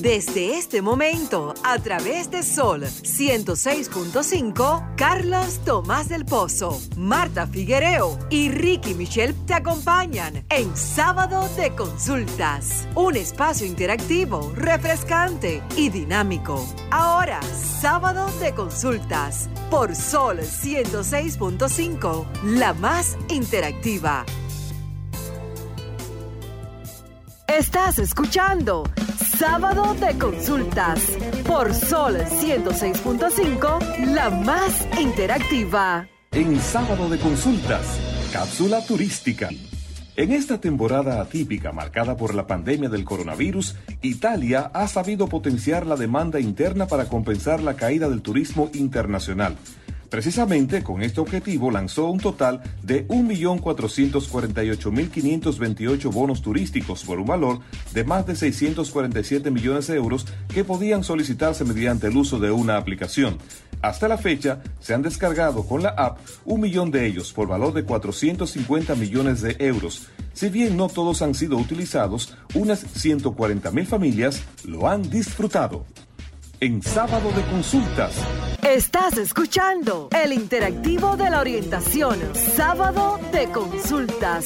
Desde este momento, a través de Sol 106.5, Carlos Tomás del Pozo, Marta Figuereo y Ricky Michelle te acompañan en Sábado de Consultas, un espacio interactivo, refrescante y dinámico. Ahora, Sábado de Consultas, por Sol 106.5, la más interactiva. Estás escuchando Sábado de Consultas por Sol 106.5, la más interactiva. En Sábado de Consultas, cápsula turística. En esta temporada atípica marcada por la pandemia del coronavirus, Italia ha sabido potenciar la demanda interna para compensar la caída del turismo internacional. Precisamente con este objetivo lanzó un total de 1.448.528 bonos turísticos por un valor de más de 647 millones de euros que podían solicitarse mediante el uso de una aplicación. Hasta la fecha se han descargado con la app un millón de ellos por valor de 450 millones de euros. Si bien no todos han sido utilizados, unas 140.000 familias lo han disfrutado en Sábado de Consultas. Estás escuchando el interactivo de la orientación, Sábado de Consultas.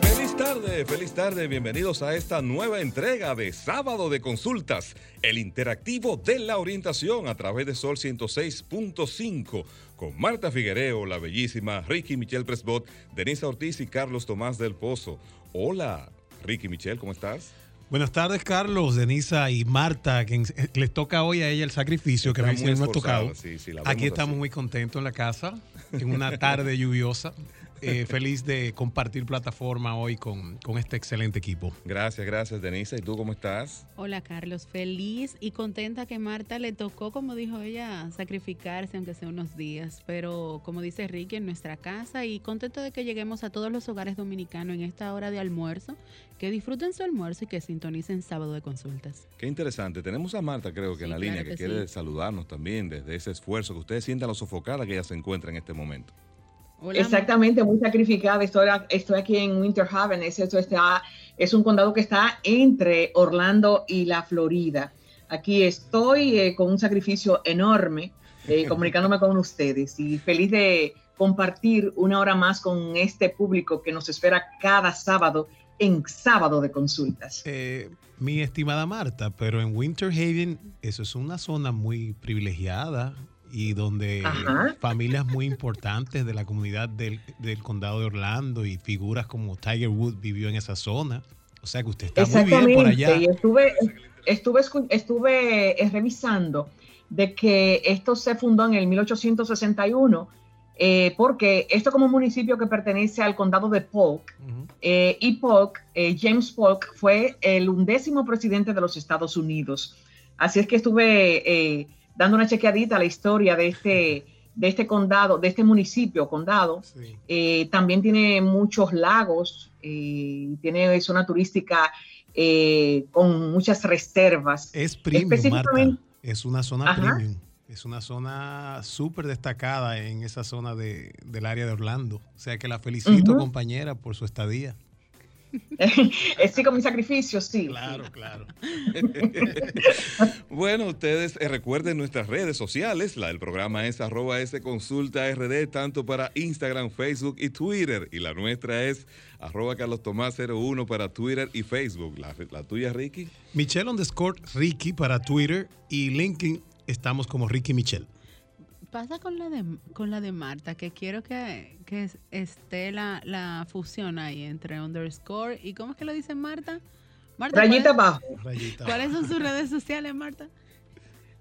Feliz tarde, feliz tarde, bienvenidos a esta nueva entrega de Sábado de Consultas, el interactivo de la orientación a través de Sol 106.5 con Marta Figuereo, la bellísima Ricky Michelle Presbot, Denisa Ortiz y Carlos Tomás del Pozo. Hola, Ricky Michelle, ¿cómo estás? Buenas tardes, Carlos, Denisa y Marta, que les toca hoy a ella el sacrificio que a mí nos ha tocado. Aquí estamos muy contentos en la casa, en una tarde lluviosa. Eh, feliz de compartir plataforma hoy con, con, este excelente equipo. Gracias, gracias, Denisa. ¿Y tú cómo estás? Hola, Carlos. Feliz y contenta que Marta le tocó, como dijo ella, sacrificarse, aunque sea unos días. Pero, como dice Ricky, en nuestra casa y contento de que lleguemos a todos los hogares dominicanos en esta hora de almuerzo, que disfruten su almuerzo y que sintonicen sábado de consultas. Qué interesante. Tenemos a Marta, creo que en la línea, que, quiere saludarnos también desde ese esfuerzo que ustedes sientan lo sofocada que ella se encuentra en este momento. Exactamente, muy sacrificada. Estoy, estoy aquí en Winter Haven. Es, está, es un condado que está entre Orlando y la Florida. Aquí estoy eh, con un sacrificio enorme, eh, comunicándome con ustedes y feliz de compartir una hora más con este público que nos espera cada sábado en sábado de consultas. Eh, mi estimada Marta, pero en Winter Haven eso es una zona muy privilegiada, y donde familias muy importantes de la comunidad del, condado de Orlando y figuras como Tiger Woods vivió en esa zona. O sea que usted está muy bien por allá. Y estuve, estuve, estuve eh, revisando de que esto se fundó en el 1861, eh, porque esto como municipio que pertenece al condado de Polk, eh, y Polk, James Polk, fue el undécimo presidente de los Estados Unidos. Así es que estuve dando una chequeadita a la historia de este, de este condado, de este municipio, condado. Eh, también tiene muchos lagos, eh, tiene zona turística eh, con muchas reservas. Es premium, Es una zona premium. Es una zona súper destacada en esa zona de, del área de Orlando. O sea que la felicito, compañera, por su estadía. sí, con mi sacrificio, sí. Claro, claro. bueno, ustedes eh, recuerden nuestras redes sociales. La del programa es arroba S consulta RD, tanto para Instagram, Facebook y Twitter. Y la nuestra es arroba Carlos Tomás 01 para Twitter y Facebook. La, la tuya, Ricky. Michelle underscore Ricky para Twitter y LinkedIn estamos como Ricky Michelle pasa con la de con la de Marta, que quiero que, esté la, fusión ahí entre underscore y ¿cómo es que lo dice Marta? Marta rayita abajo. ¿Cuáles son sus redes sociales, Marta?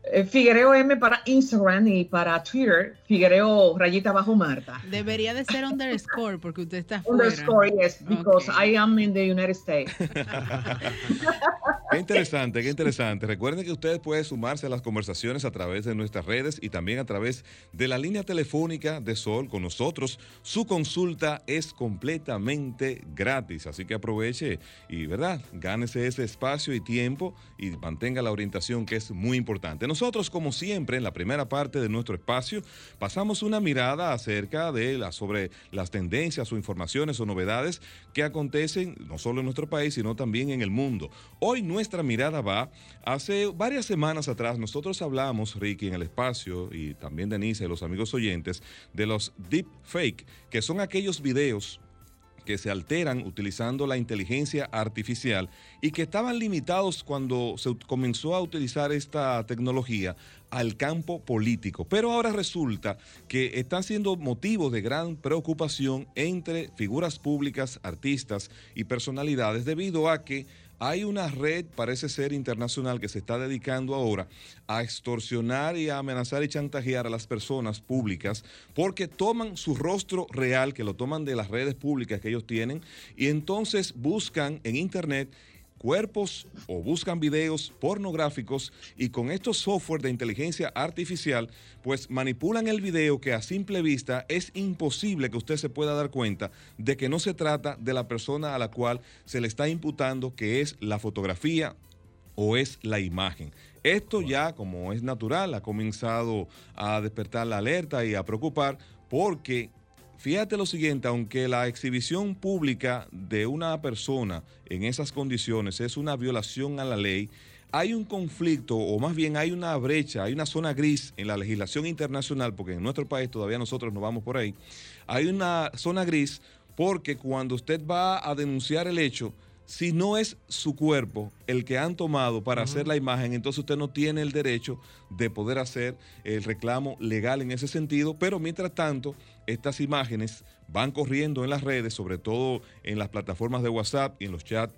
Eh, Figuereo M para Instagram y para Twitter, Figuereo rayita abajo Marta. Debería de ser underscore porque usted está fuera. Underscore, yes, because I am in the United States. Qué interesante, qué interesante. Recuerden que ustedes pueden sumarse a las conversaciones a través de nuestras redes y también a través de la línea telefónica de Sol con nosotros. Su consulta es completamente gratis, así que aproveche y, ¿verdad? Gánese ese espacio y tiempo y mantenga la orientación que es muy importante. Nosotros, como siempre, en la primera parte de nuestro espacio, pasamos una mirada acerca de la, sobre las tendencias o informaciones o novedades que acontecen no solo en nuestro país, sino también en el mundo. Hoy nuestra mirada va, hace varias semanas atrás nosotros hablamos, Ricky, en el espacio y también Denise y los amigos oyentes, de los deep fake, que son aquellos videos que se alteran utilizando la inteligencia artificial y que estaban limitados cuando se comenzó a utilizar esta tecnología al campo político. Pero ahora resulta que están siendo motivos de gran preocupación entre figuras públicas, artistas y personalidades debido a que hay una red, parece ser internacional, que se está dedicando ahora a extorsionar y a amenazar y chantajear a las personas públicas porque toman su rostro real, que lo toman de las redes públicas que ellos tienen, y entonces buscan en Internet cuerpos o buscan videos pornográficos y con estos software de inteligencia artificial, pues manipulan el video que a simple vista es imposible que usted se pueda dar cuenta de que no se trata de la persona a la cual se le está imputando que es la fotografía o es la imagen. Esto ya, como es natural, ha comenzado a despertar la alerta y a preocupar porque Fíjate lo siguiente, aunque la exhibición pública de una persona en esas condiciones es una violación a la ley, hay un conflicto o más bien hay una brecha, hay una zona gris en la legislación internacional, porque en nuestro país todavía nosotros no vamos por ahí, hay una zona gris porque cuando usted va a denunciar el hecho, si no es su cuerpo el que han tomado para hacer la imagen, entonces usted no tiene el derecho de poder hacer el reclamo legal en ese sentido, pero mientras tanto, estas imágenes van corriendo en las redes, sobre todo en las plataformas de WhatsApp y en los chats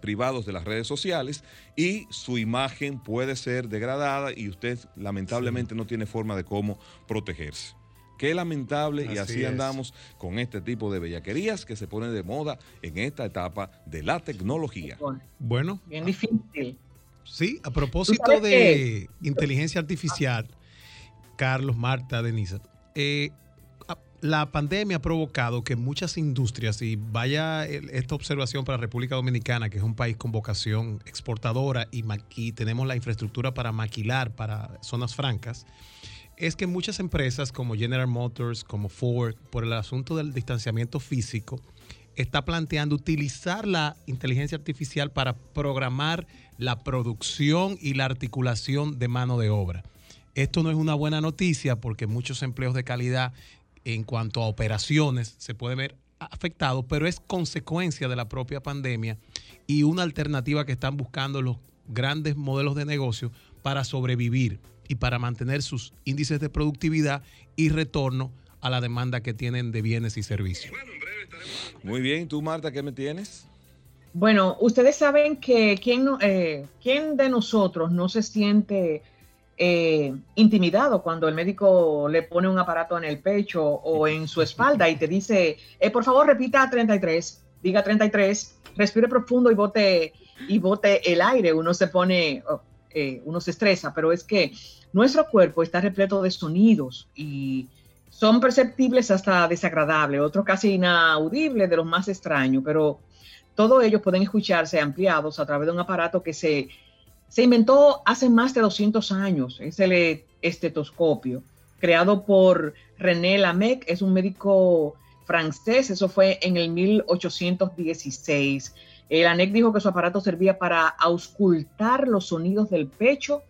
privados de las redes sociales y su imagen puede ser degradada y usted lamentablemente no tiene forma de cómo protegerse. Qué lamentable y así andamos con este tipo de bellaquerías que se ponen de moda en esta etapa de la tecnología. Bueno. Bien difícil. Sí, a propósito de inteligencia artificial, Carlos, Marta, Denisa, eh, la pandemia ha provocado que muchas industrias, y vaya esta observación para República Dominicana, que es un país con vocación exportadora y, y tenemos la infraestructura para maquilar para zonas francas, es que muchas empresas como General Motors, como Ford, por el asunto del distanciamiento físico, está planteando utilizar la inteligencia artificial para programar la producción y la articulación de mano de obra. Esto no es una buena noticia porque muchos empleos de calidad en cuanto a operaciones se pueden ver afectados, pero es consecuencia de la propia pandemia y una alternativa que están buscando los grandes modelos de negocio para sobrevivir y para mantener sus índices de productividad y retorno a la demanda que tienen de bienes y servicios. Muy bien, tú Marta, ¿qué me tienes? Bueno, ustedes saben que quién, eh, ¿quién de nosotros no se siente eh, intimidado cuando el médico le pone un aparato en el pecho o en su espalda y te dice, eh, por favor repita 33, diga 33, respire profundo y bote, y bote el aire. Uno se pone, oh, uno se estresa, pero es que nuestro cuerpo está repleto de sonidos y son perceptibles hasta desagradables, otros casi inaudibles de los más extraños, pero todos ellos pueden escucharse ampliados a través de un aparato que se, se inventó hace más de 200 años, es el estetoscopio, creado por René Lamec, es un médico francés, eso fue en el 1816. El ANEC dijo que su aparato servía para auscultar los sonidos del pecho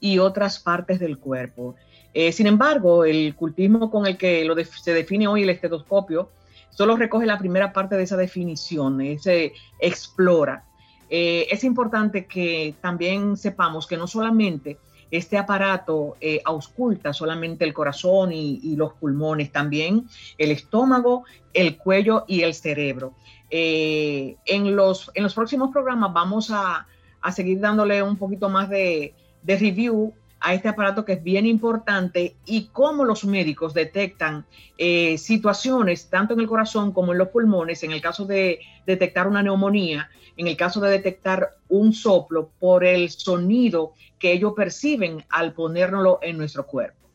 y otras partes del cuerpo. Eh, sin embargo, el cultismo con el que se define hoy el estetoscopio solo recoge la primera parte de esa definición, se explora. Eh, es importante que también sepamos que no solamente este aparato eh, ausculta solamente el corazón y, los pulmones, también el estómago, el cuello y el cerebro. En, los, en los próximos programas vamos a, a seguir dándole un poquito más de, de review a este aparato que es bien importante y cómo los médicos detectan eh, situaciones tanto en el corazón como en los pulmones, en el caso de detectar una neumonía, en el caso de detectar un soplo por el sonido que ellos perciben al ponérnoslo en nuestro cuerpo.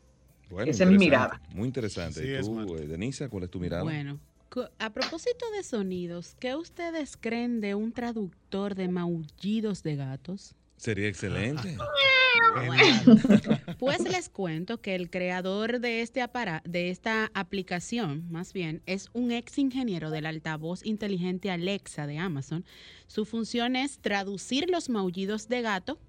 Esa es mi mirada. Muy interesante. ¿Y tú, eh, Denisa, cuál es tu mirada? Bueno, a propósito de sonidos, ¿qué ustedes creen de un traductor de maullidos de gatos? Sería excelente. pues les cuento que el creador de este aparato, de esta aplicación, más bien, es un ex ingeniero del altavoz inteligente Alexa de Amazon. Su función es traducir los maullidos de gato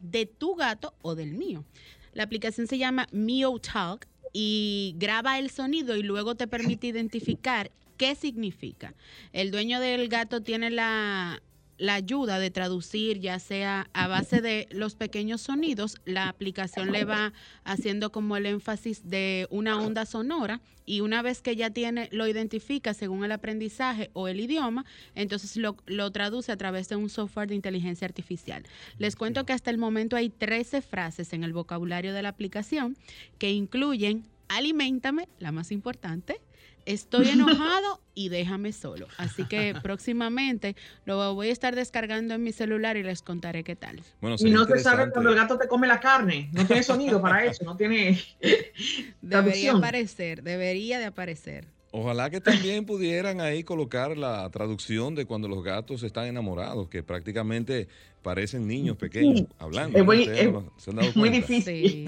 de tu gato o del mío. La aplicación se llama Mio Talk y graba el sonido y luego te permite identificar qué significa. El dueño del gato tiene la, la ayuda de traducir, ya sea a base de los pequeños sonidos, la aplicación le va haciendo como el énfasis de una onda sonora y una vez que ya tiene, lo identifica según el aprendizaje o el idioma, entonces lo, lo traduce a través de un software de inteligencia artificial. Les cuento que hasta el momento hay 13 frases en el vocabulario de la aplicación que incluyen alimentame, la más importante, estoy enojado y déjame solo. Así que próximamente lo voy a estar descargando en mi celular y les contaré qué tal. y no se sabe cuando el gato te come la carne. No tiene sonido para eso, no tiene... debería aparecer, debería de aparecer. Ojalá que también pudieran ahí colocar la traducción de cuando los gatos están enamorados, que prácticamente parecen niños pequeños hablando. Es muy, difícil.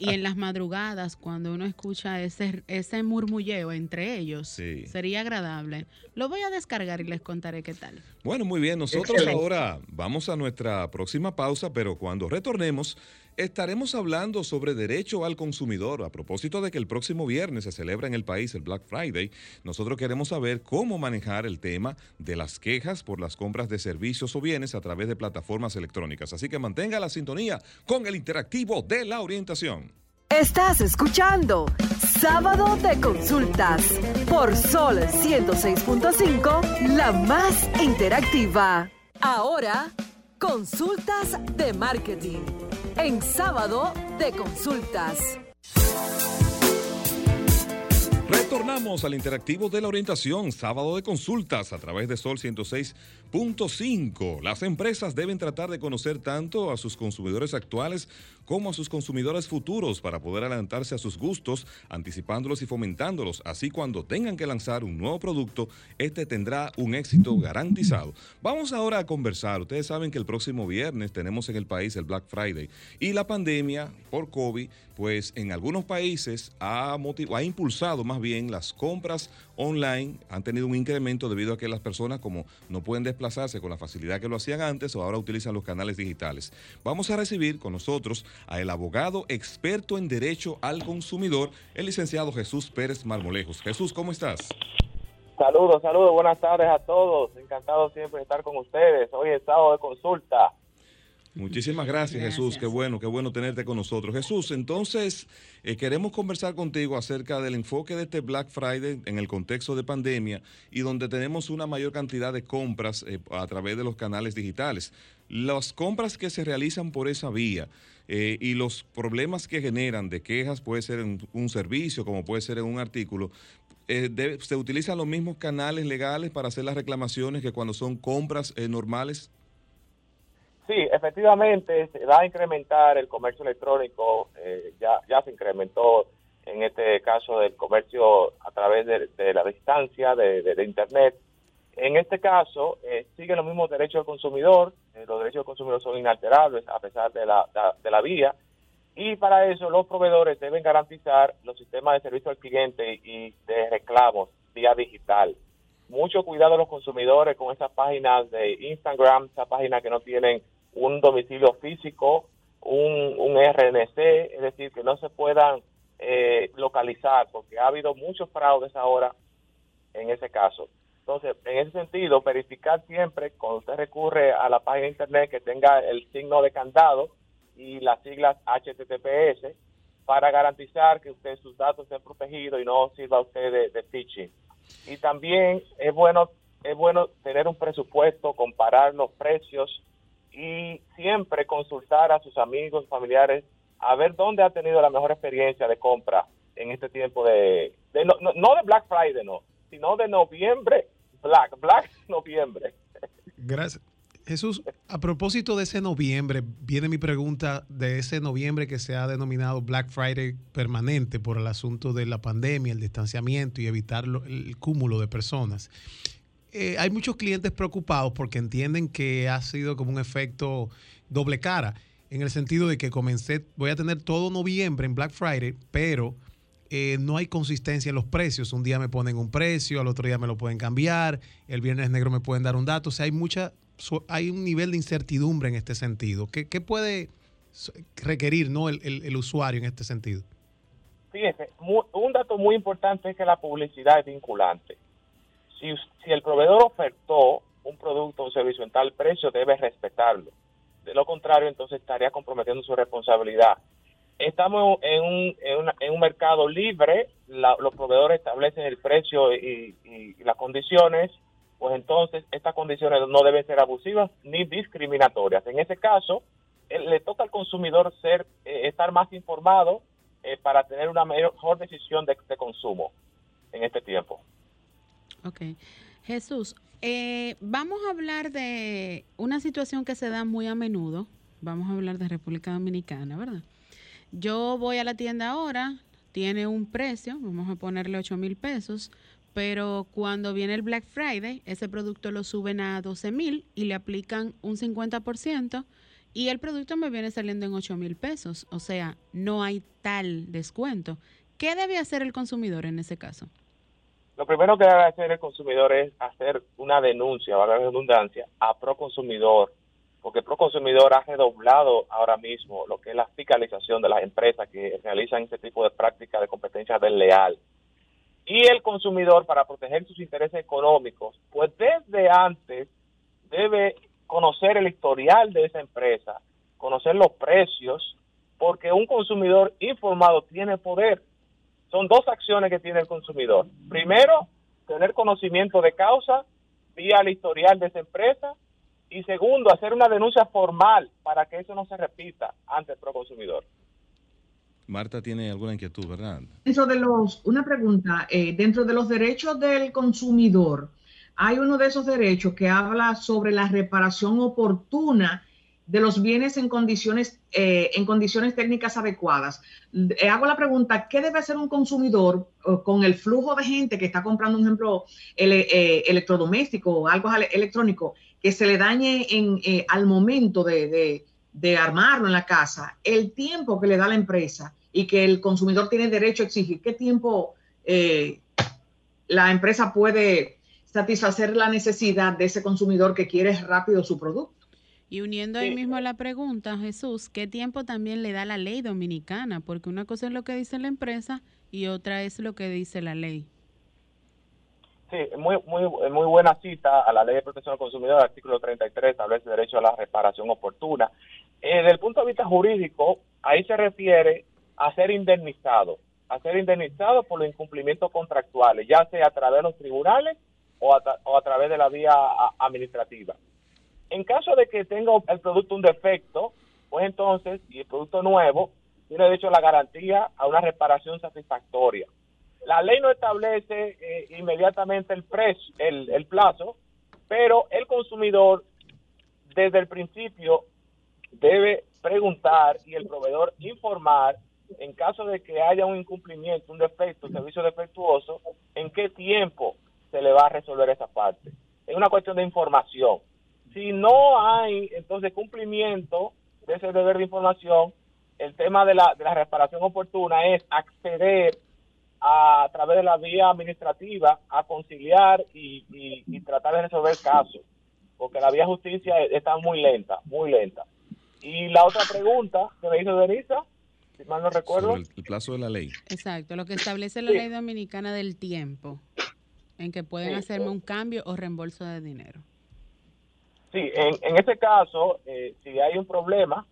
y, en las madrugadas, cuando uno escucha ese, ese murmulleo entre ellos, sería agradable. Lo voy a descargar y les contaré qué tal. Bueno, muy bien. Nosotros ahora vamos a nuestra próxima pausa, pero cuando retornemos Estaremos hablando sobre derecho al consumidor. A propósito de que el próximo viernes se celebra en el país el Black Friday, nosotros queremos saber cómo manejar el tema de las quejas por las compras de servicios o bienes a través de plataformas electrónicas. Así que mantenga la sintonía con el interactivo de la orientación. Estás escuchando Sábado de Consultas por Sol 106.5, la más interactiva. Ahora, consultas de marketing en sábado de consultas. Retornamos al interactivo de la orientación, sábado de consultas a través de Sol 106.5. Las empresas deben tratar de conocer tanto a sus consumidores actuales como a sus consumidores futuros para poder adelantarse a sus gustos, anticipándolos y fomentándolos. Así cuando tengan que lanzar un nuevo producto, este tendrá un éxito garantizado. Vamos ahora a conversar. Ustedes saben que el próximo viernes tenemos en el país el Black Friday y la pandemia por COVID, pues en algunos países ha, ha impulsado más bien las compras online, han tenido un incremento debido a que las personas como no pueden desplazarse con la facilidad que lo hacían antes o ahora utilizan los canales digitales. Vamos a recibir con nosotros a el abogado experto en derecho al consumidor, el licenciado Jesús Pérez Marmolejos. Jesús, ¿cómo estás? Saludos, saludos, buenas tardes a todos. Encantado siempre de estar con ustedes. Hoy es sábado de consulta. Muchísimas gracias, Jesús. Qué bueno, qué bueno tenerte con nosotros. Jesús, entonces eh, queremos conversar contigo acerca del enfoque de este Black Friday en el contexto de pandemia y donde tenemos una mayor cantidad de compras eh, a través de los canales digitales. Las compras que se realizan por esa vía eh, y los problemas que generan de quejas, puede ser en un servicio, como puede ser en un artículo, ¿se utilizan los mismos canales legales para hacer las reclamaciones que cuando son compras normales? Sí, efectivamente se va a incrementar el comercio electrónico, eh, ya, ya se incrementó en este caso del comercio a través de, la distancia, de, Internet. En este caso, eh, siguen los mismos derechos del consumidor, eh, los derechos del consumidor son inalterables a pesar de la, de la vía, y para eso los proveedores deben garantizar los sistemas de servicio al cliente y de reclamos vía digital. Mucho cuidado los consumidores con esas páginas de Instagram, esas páginas que no tienen un domicilio físico, un, RNC, es decir, que no se puedan eh, localizar, porque ha habido muchos fraudes ahora en ese caso. Entonces, en ese sentido, verificar siempre cuando usted recurre a la página de internet que tenga el signo de candado y las siglas HTTPS para garantizar que usted sus datos estén protegidos y no sirva usted de, de phishing. Y también es bueno es bueno tener un presupuesto, comparar los precios y siempre consultar a sus amigos, familiares, a ver dónde ha tenido la mejor experiencia de compra en este tiempo de, no, no, de Black Friday, no, sino de noviembre, Black, Black noviembre. Gracias. Jesús, a propósito de ese noviembre, viene mi pregunta de ese noviembre que se ha denominado Black Friday permanente por el asunto de la pandemia, el distanciamiento y evitar el cúmulo de personas. Eh, hay muchos clientes preocupados porque entienden que ha sido como un efecto doble cara, en el sentido de que comencé, voy a tener todo noviembre en Black Friday, pero eh, no hay consistencia en los precios. Un día me ponen un precio, al otro día me lo pueden cambiar, el viernes negro me pueden dar un dato. O sea, hay mucha, hay un nivel de incertidumbre en este sentido. ¿Qué, puede requerir ¿no? el, usuario en este sentido? Fíjese, un dato muy importante es que la publicidad es vinculante si, el proveedor ofertó un producto o un servicio en tal precio, debe respetarlo. De lo contrario, entonces estaría comprometiendo su responsabilidad. Estamos en un, en, un mercado libre, los proveedores establecen el precio y, las condiciones, pues entonces estas condiciones no deben ser abusivas ni discriminatorias. En ese caso, le toca al consumidor ser eh, estar más informado eh, para tener una mejor decisión de consumo en este tiempo. Ok. Jesús, eh, vamos a hablar de una situación que se da muy a menudo. Vamos a hablar de República Dominicana, ¿verdad? Yo voy a la tienda ahora, tiene un precio, vamos a ponerle 8 mil pesos, pero cuando viene el Black Friday, ese producto lo suben a 12 mil y le aplican un 50% y el producto me viene saliendo en 8 mil pesos. O sea, no hay tal descuento. ¿Qué debe hacer el consumidor en ese caso? Lo primero que debe hacer el consumidor es hacer una denuncia, valga la redundancia, a Proconsumidor, porque Proconsumidor ha redoblado ahora mismo lo que es la fiscalización de las empresas que realizan este tipo de prácticas de competencia desleal. Y el consumidor, para proteger sus intereses económicos, pues desde antes debe conocer el historial de esa empresa, conocer los precios, porque un consumidor informado tiene poder son dos acciones que tiene el consumidor. Primero, tener conocimiento de causa vía el historial de esa empresa. Y segundo, hacer una denuncia formal para que eso no se repita ante el proconsumidor. Marta tiene alguna inquietud, ¿verdad? Dentro de los, una pregunta, eh, dentro de los derechos del consumidor, hay uno de esos derechos que habla sobre la reparación oportuna de los bienes en condiciones, eh, en condiciones técnicas adecuadas. Eh, hago la pregunta, ¿qué debe hacer un consumidor eh, con el flujo de gente que está comprando, un ejemplo, electrodoméstico o algo electrónico, que se le dañe en, al momento de, armarlo en la casa, el tiempo que le da la empresa y que el consumidor tiene derecho a exigir, qué tiempo la empresa puede satisfacer la necesidad de ese consumidor que quiere rápido su producto? Y uniendo ahí mismo la pregunta, Jesús, ¿qué tiempo también le da la ley dominicana? Porque una cosa es lo que dice la empresa y otra es lo que dice la ley. Sí, muy, muy, muy buena cita a la Ley de Protección al Consumidor, el artículo 33 establece derecho a la reparación oportuna. Eh, desde el punto de vista jurídico, ahí se refiere a ser indemnizado, a ser indemnizado por los incumplimientos contractuales, ya sea a través de los tribunales o a, través de la vía administrativa. En caso de que tenga el producto un defecto, pues entonces, y el producto nuevo, tiene derecho a la garantía a una reparación satisfactoria. La ley no establece eh, inmediatamente el, precio, el, plazo, pero el consumidor desde el principio debe preguntar y el proveedor informar en caso de que haya un incumplimiento, un defecto, un servicio defectuoso, en qué tiempo se le va a resolver esa parte. Es una cuestión de información. Si no hay entonces cumplimiento de ese deber de información, el tema de la, de la reparación oportuna es acceder a, través de la vía administrativa a conciliar y, tratar de resolver casos, porque la vía justicia está muy lenta, muy lenta. Y la otra pregunta que me hizo Denisa, si mal no recuerdo. el, plazo de la ley. Exacto, lo que establece la ley dominicana del tiempo en que pueden hacerme un cambio o reembolso de dinero. Sí, en, en este caso, eh, si hay un problema,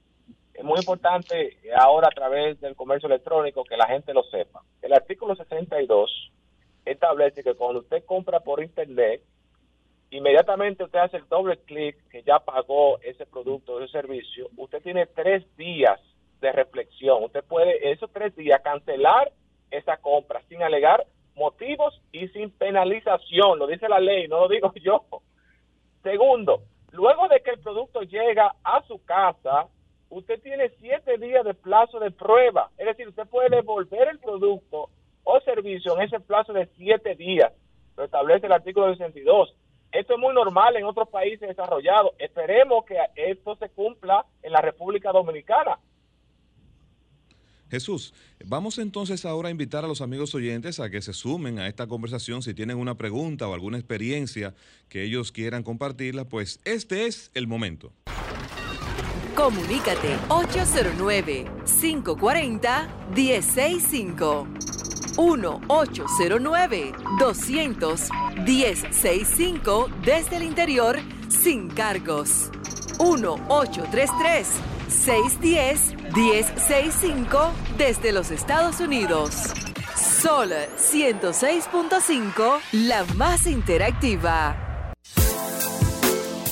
es muy importante ahora a través del comercio electrónico que la gente lo sepa. El artículo 62 establece que cuando usted compra por internet, inmediatamente usted hace el doble clic que ya pagó ese producto o ese servicio, usted tiene tres días de reflexión. Usted puede esos tres días cancelar esa compra sin alegar motivos y sin penalización. Lo dice la ley, no lo digo yo. Segundo, luego de que el producto llega a su casa, usted tiene siete días de plazo de prueba. Es decir, usted puede devolver el producto o servicio en ese plazo de siete días. Lo establece el artículo 62. Esto es muy normal en otros países desarrollados. Esperemos que esto se cumpla en la República Dominicana. Jesús, vamos entonces ahora a invitar a los amigos oyentes a que se sumen a esta conversación si tienen una pregunta o alguna experiencia que ellos quieran compartirla, pues este es el momento. Comunícate 809 540 165 1-809-200-1065 desde el interior sin cargos. 1-833-610-1065 desde los Estados Unidos. Sol 106.5, la más interactiva.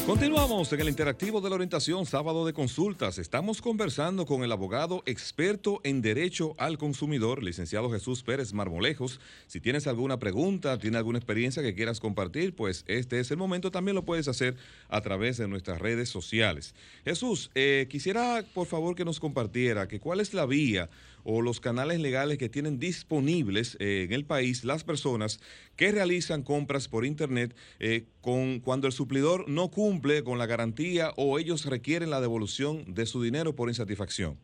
Continuamos en el interactivo de la orientación sábado de consultas. Estamos conversando con el abogado experto en derecho al consumidor, licenciado Jesús Pérez Marmolejos. Si tienes alguna pregunta, tienes alguna experiencia que quieras compartir, pues este es el momento. También lo puedes hacer a través de nuestras redes sociales. Jesús, eh, quisiera por favor que nos compartiera que cuál es la vía o los canales legales que tienen disponibles eh, en el país las personas que realizan compras por Internet eh, con, cuando el suplidor no cumple con la garantía o ellos requieren la devolución de su dinero por insatisfacción.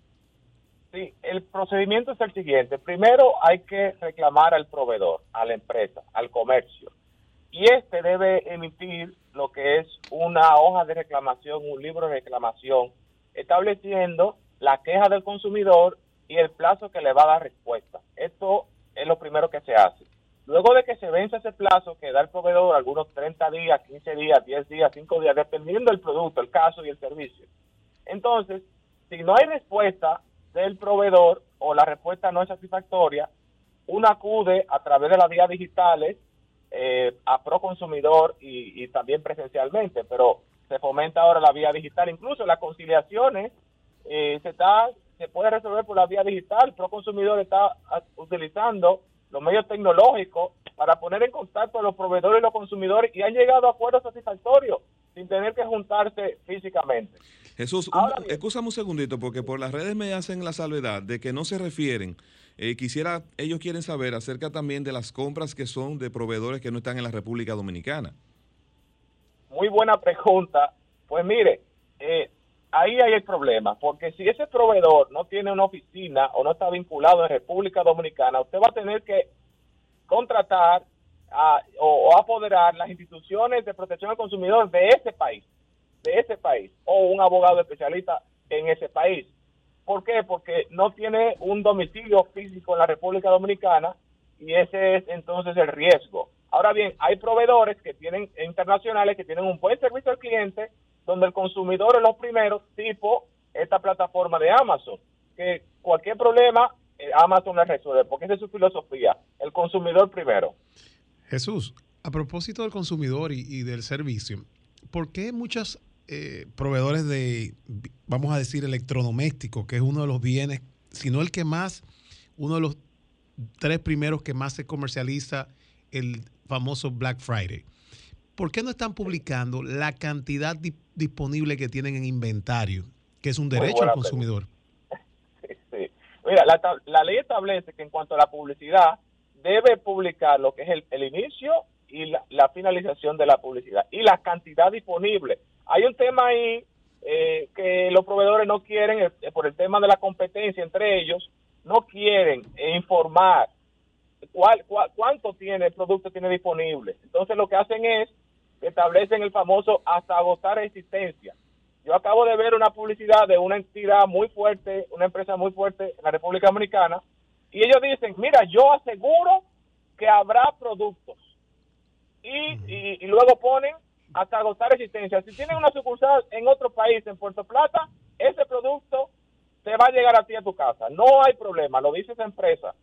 Sí, el procedimiento es el siguiente. Primero hay que reclamar al proveedor, a la empresa, al comercio. Y este debe emitir lo que es una hoja de reclamación, un libro de reclamación, estableciendo la queja del consumidor y el plazo que le va a dar respuesta. Esto es lo primero que se hace. Luego de que se vence ese plazo que da el proveedor, algunos 30 días, 15 días, 10 días, 5 días, dependiendo del producto, el caso y el servicio. Entonces, si no hay respuesta del proveedor o la respuesta no es satisfactoria, uno acude a través de las vías digitales eh, a Proconsumidor y, y también presencialmente, pero se fomenta ahora la vía digital, incluso las conciliaciones eh, se está se puede resolver por la vía digital. Proconsumidor está utilizando los medios tecnológicos para poner en contacto a los proveedores y los consumidores y han llegado a acuerdos satisfactorios sin tener que juntarse físicamente. Jesús, escúchame un segundito porque por las redes me hacen la salvedad de que no se refieren. Eh, quisiera, ellos quieren saber acerca también de las compras que son de proveedores que no están en la República Dominicana. Muy buena pregunta. Pues mire, eh, ahí hay el problema, porque si ese proveedor no tiene una oficina o no está vinculado en República Dominicana, usted va a tener que contratar o, apoderar las instituciones de protección al consumidor de ese país, de ese país, o un abogado especialista en ese país. ¿Por qué? Porque no tiene un domicilio físico en la República Dominicana y ese es entonces el riesgo. Ahora bien, hay proveedores que tienen internacionales que tienen un buen servicio al cliente donde el consumidor es los primeros, tipo esta plataforma de Amazon, que cualquier problema eh, Amazon le resuelve, porque esa es su filosofía, el consumidor primero. Jesús, a propósito del consumidor y, del servicio, ¿por qué muchos eh, proveedores de, vamos a decir, electrodomésticos, que es uno de los bienes, sino el que más, uno de los tres primeros que más se comercializa, el famoso Black Friday? ¿Por qué no están publicando la cantidad disponible que tienen en inventario, que es un derecho al consumidor? Sí, Mira, la, ley establece que en cuanto a la publicidad, debe publicar lo que es el, inicio y la, finalización de la publicidad y la cantidad disponible. Hay un tema ahí eh, que los proveedores no quieren, eh, por el tema de la competencia entre ellos, no quieren informar cuál, cuánto tiene el producto tiene disponible. Entonces lo que hacen es establecen el famoso hasta agotar existencia. Yo acabo de ver una publicidad de una entidad muy fuerte, una empresa muy fuerte en la República Dominicana, y ellos dicen, mira, yo aseguro que habrá productos. Y, luego ponen hasta agotar existencia. Si tienen una sucursal en otro país, en Puerto Plata, ese producto te va a llegar a ti a tu casa. No hay problema, lo dice esa empresa.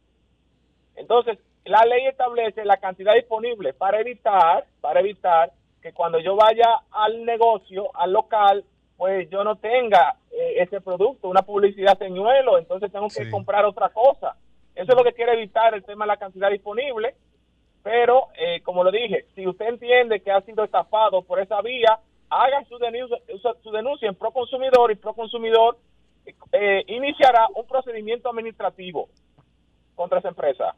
Entonces, la ley establece la cantidad disponible para evitar, para evitar que cuando yo vaya al negocio, al local, pues yo no tenga eh, ese producto, una publicidad señuelo, entonces tengo que comprar otra cosa. Eso es lo que quiere evitar el tema de la cantidad disponible. Pero, eh, como lo dije, si usted entiende que ha sido estafado por esa vía, haga su denuncia, su denuncia en Proconsumidor y Proconsumidor eh, iniciará un procedimiento administrativo contra esa empresa.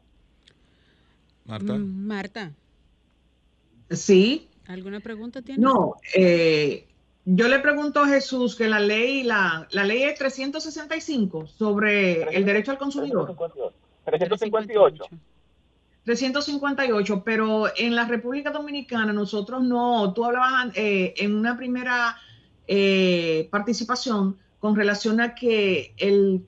Marta. Mm, Marta. Sí. ¿Alguna pregunta tiene? No, eh, yo le pregunto a Jesús que la ley, la, la ley es 365 sobre el derecho al consumidor. 358. 358, pero en la República Dominicana nosotros no, tú hablabas eh, en una primera eh, participación con relación a que el,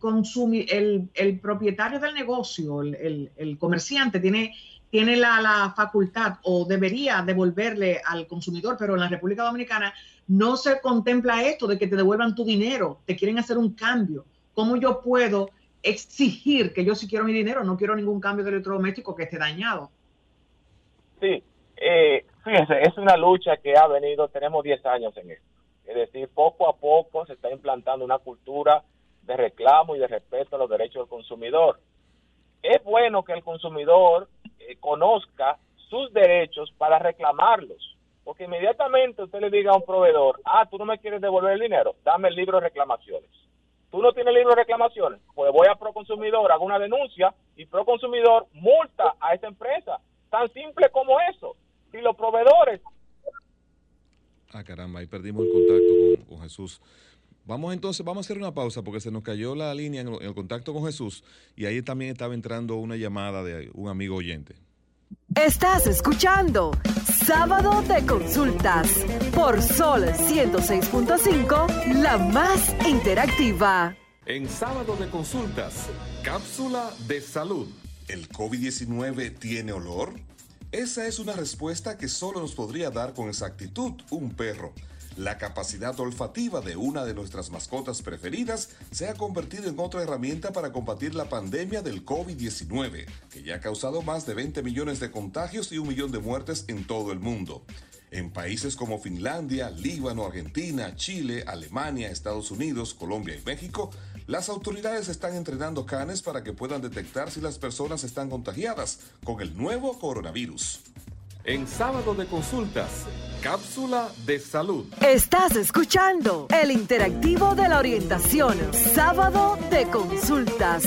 el, el propietario del negocio, el, el comerciante, tiene, tiene la, la, facultad o debería devolverle al consumidor, pero en la República Dominicana no se contempla esto de que te devuelvan tu dinero, te quieren hacer un cambio. ¿Cómo yo puedo exigir que yo si quiero mi dinero, no quiero ningún cambio de electrodoméstico que esté dañado. Sí, eh, fíjense, es una lucha que ha venido, tenemos 10 años en esto. Es decir, poco a poco se está implantando una cultura de reclamo y de respeto a los derechos del consumidor. Es bueno que el consumidor eh, conozca sus derechos para reclamarlos, porque inmediatamente usted le diga a un proveedor, ah, tú no me quieres devolver el dinero, dame el libro de reclamaciones tú no tienes libro de reclamaciones, pues voy a Proconsumidor, hago una denuncia y Proconsumidor multa a esa empresa. Tan simple como eso. Si los proveedores... Ah, caramba, ahí perdimos el contacto con, Jesús. Vamos entonces, vamos a hacer una pausa porque se nos cayó la línea en el contacto con Jesús y ahí también estaba entrando una llamada de un amigo oyente. Estás escuchando Sábado de Consultas por Sol 106.5, la más interactiva. En Sábado de Consultas, cápsula de salud. ¿El COVID-19 tiene olor? Esa es una respuesta que solo nos podría dar con exactitud un perro. La capacidad olfativa de una de nuestras mascotas preferidas se ha convertido en otra herramienta para combatir la pandemia del COVID-19, que ya ha causado más de 20 millones de contagios y un millón de muertes en todo el mundo. En países como Finlandia, Líbano, Argentina, Chile, Alemania, Estados Unidos, Colombia y México, las autoridades están entrenando canes para que puedan detectar si las personas están contagiadas con el nuevo coronavirus. En sábado de consultas, cápsula de salud. Estás escuchando el interactivo de la orientación, sábado de consultas.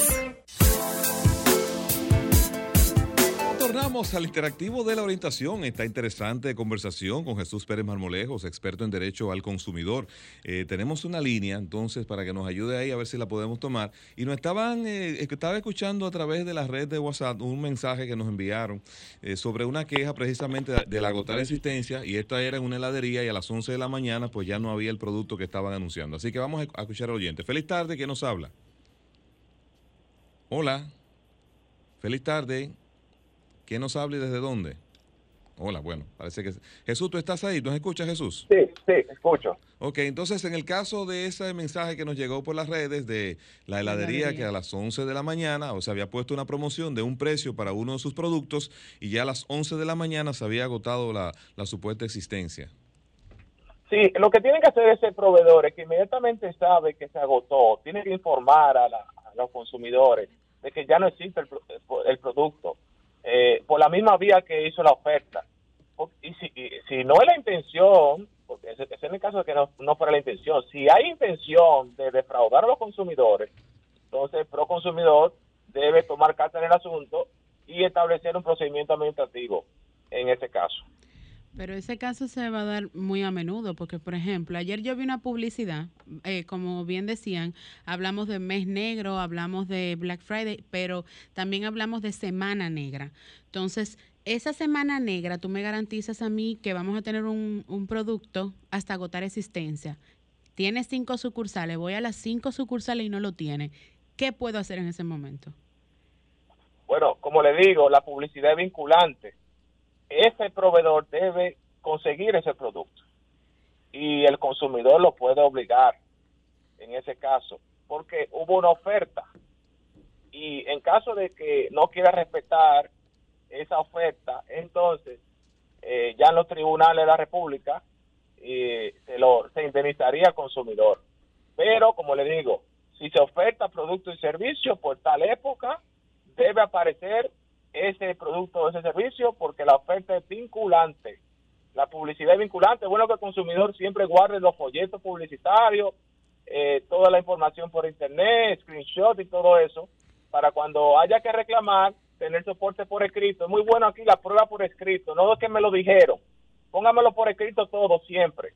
Retornamos al interactivo de la orientación, esta interesante conversación con Jesús Pérez Marmolejos, experto en derecho al consumidor. Eh, tenemos una línea entonces para que nos ayude ahí a ver si la podemos tomar. Y nos estaban, eh, estaba escuchando a través de la red de WhatsApp un mensaje que nos enviaron eh, sobre una queja precisamente de la agotar existencia y esta era en una heladería y a las 11 de la mañana pues ya no había el producto que estaban anunciando. Así que vamos a escuchar al oyente. Feliz tarde, ¿quién nos habla? Hola. Feliz tarde. ¿Quién nos habla y desde dónde? Hola, bueno, parece que... Jesús, ¿tú estás ahí? ¿Nos escuchas, Jesús? Sí, sí, escucho. Ok, entonces en el caso de ese mensaje que nos llegó por las redes de la heladería, que a las 11 de la mañana, o se había puesto una promoción de un precio para uno de sus productos y ya a las 11 de la mañana se había agotado la, supuesta existencia. Sí, lo que tiene que hacer ese proveedor es que inmediatamente sabe que se agotó, tiene que informar a, los consumidores de que ya no existe el producto eh, por la misma vía que hizo la oferta. Y si, si no es la intención, porque ese, es el caso de que no, fuera la intención, si hay intención de defraudar a los consumidores, entonces el proconsumidor debe tomar carta en el asunto y establecer un procedimiento administrativo en ese caso. Pero ese caso se va a dar muy a menudo, porque por ejemplo, ayer yo vi una publicidad, eh, como bien decían, hablamos de mes negro, hablamos de Black Friday, pero también hablamos de Semana Negra. Entonces, esa Semana Negra, tú me garantizas a mí que vamos a tener un, un producto hasta agotar existencia. Tiene cinco sucursales, voy a las cinco sucursales y no lo tiene. ¿Qué puedo hacer en ese momento? Bueno, como le digo, la publicidad es vinculante ese proveedor debe conseguir ese producto y el consumidor lo puede obligar en ese caso porque hubo una oferta y en caso de que no quiera respetar esa oferta entonces eh, ya en los tribunales de la República y se, lo, se indemnizaría al consumidor. Pero, como le digo, si se oferta producto y servicio por tal época, debe aparecer ese producto o ese servicio porque la oferta es vinculante. La publicidad es vinculante. Es bueno que el consumidor siempre guarde los folletos publicitarios, eh, toda la información por internet, screenshot y todo eso, para cuando haya que reclamar, tener soporte por escrito. Es muy bueno aquí la prueba por escrito, no es que me lo dijeron. Póngamelo por escrito todo siempre.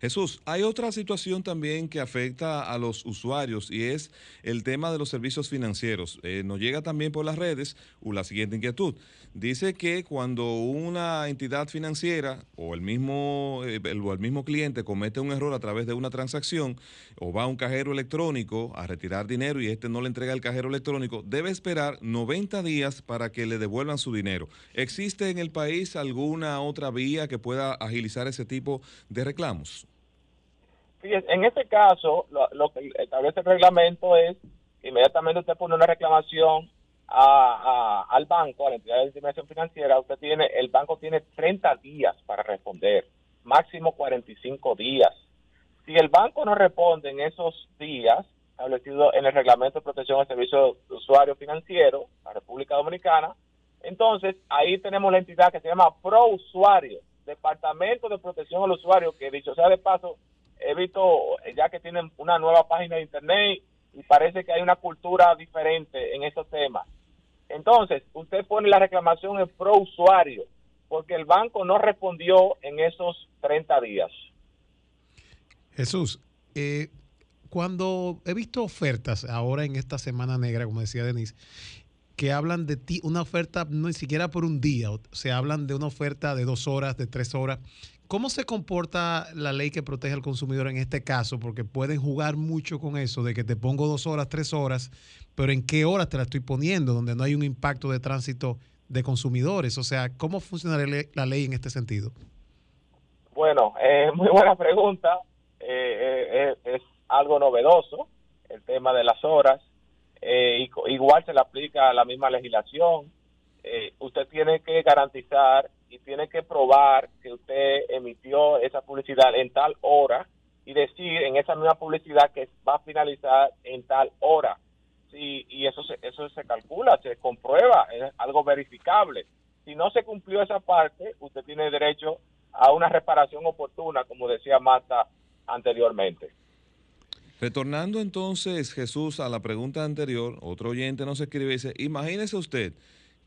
Jesús, hay otra situación también que afecta a los usuarios y es el tema de los servicios financieros. Eh, nos llega también por las redes la siguiente inquietud. Dice que cuando una entidad financiera o el mismo, eh, el, mismo cliente comete un error a través de una transacción o va a un cajero electrónico a retirar dinero y este no le entrega el cajero electrónico, debe esperar 90 días para que le devuelvan su dinero. ¿Existe en el país alguna otra vía que pueda agilizar ese tipo de reclamos? En este caso, lo, que establece el reglamento es inmediatamente usted pone una reclamación al banco, a la entidad de intervención financiera, usted tiene, el banco tiene 30 días para responder, máximo 45 días. Si el banco no responde en esos días establecido en el reglamento de protección al servicio de usuario financiero, la República Dominicana, entonces ahí tenemos la entidad que se llama Pro Usuario, Departamento de Protección al Usuario, que dicho sea de paso, he visto ya que tienen una nueva página de internet y parece que hay una cultura diferente en esos temas. Entonces, usted pone la reclamación en pro usuario porque el banco no respondió en esos 30 días. Jesús, eh, cuando he visto ofertas ahora en esta semana negra, como decía Denise, que hablan de ti, una oferta no ni siquiera por un día, se hablan de una oferta de dos horas, de tres horas, ¿Cómo se comporta la ley que protege al consumidor en este caso? Porque pueden jugar mucho con eso de que te pongo dos horas, tres horas, pero ¿en qué horas te la estoy poniendo? Donde no hay un impacto de tránsito de consumidores. O sea, ¿cómo funcionaría la ley en este sentido? Bueno, eh, muy buena pregunta. Eh, eh, es algo novedoso el tema de las horas. igual se le aplica la misma legislación. usted tiene que garantizar y tiene que probar que usted emitió esa publicidad en tal hora y decir en esa misma publicidad que va a finalizar en tal hora. Sí, y eso se, eso se calcula, se comprueba, es algo verificable. Si no se cumplió esa parte, usted tiene derecho a una reparación oportuna, como decía Marta anteriormente. Retornando entonces, Jesús, a la pregunta anterior, otro oyente nos escribe y dice, imagínese usted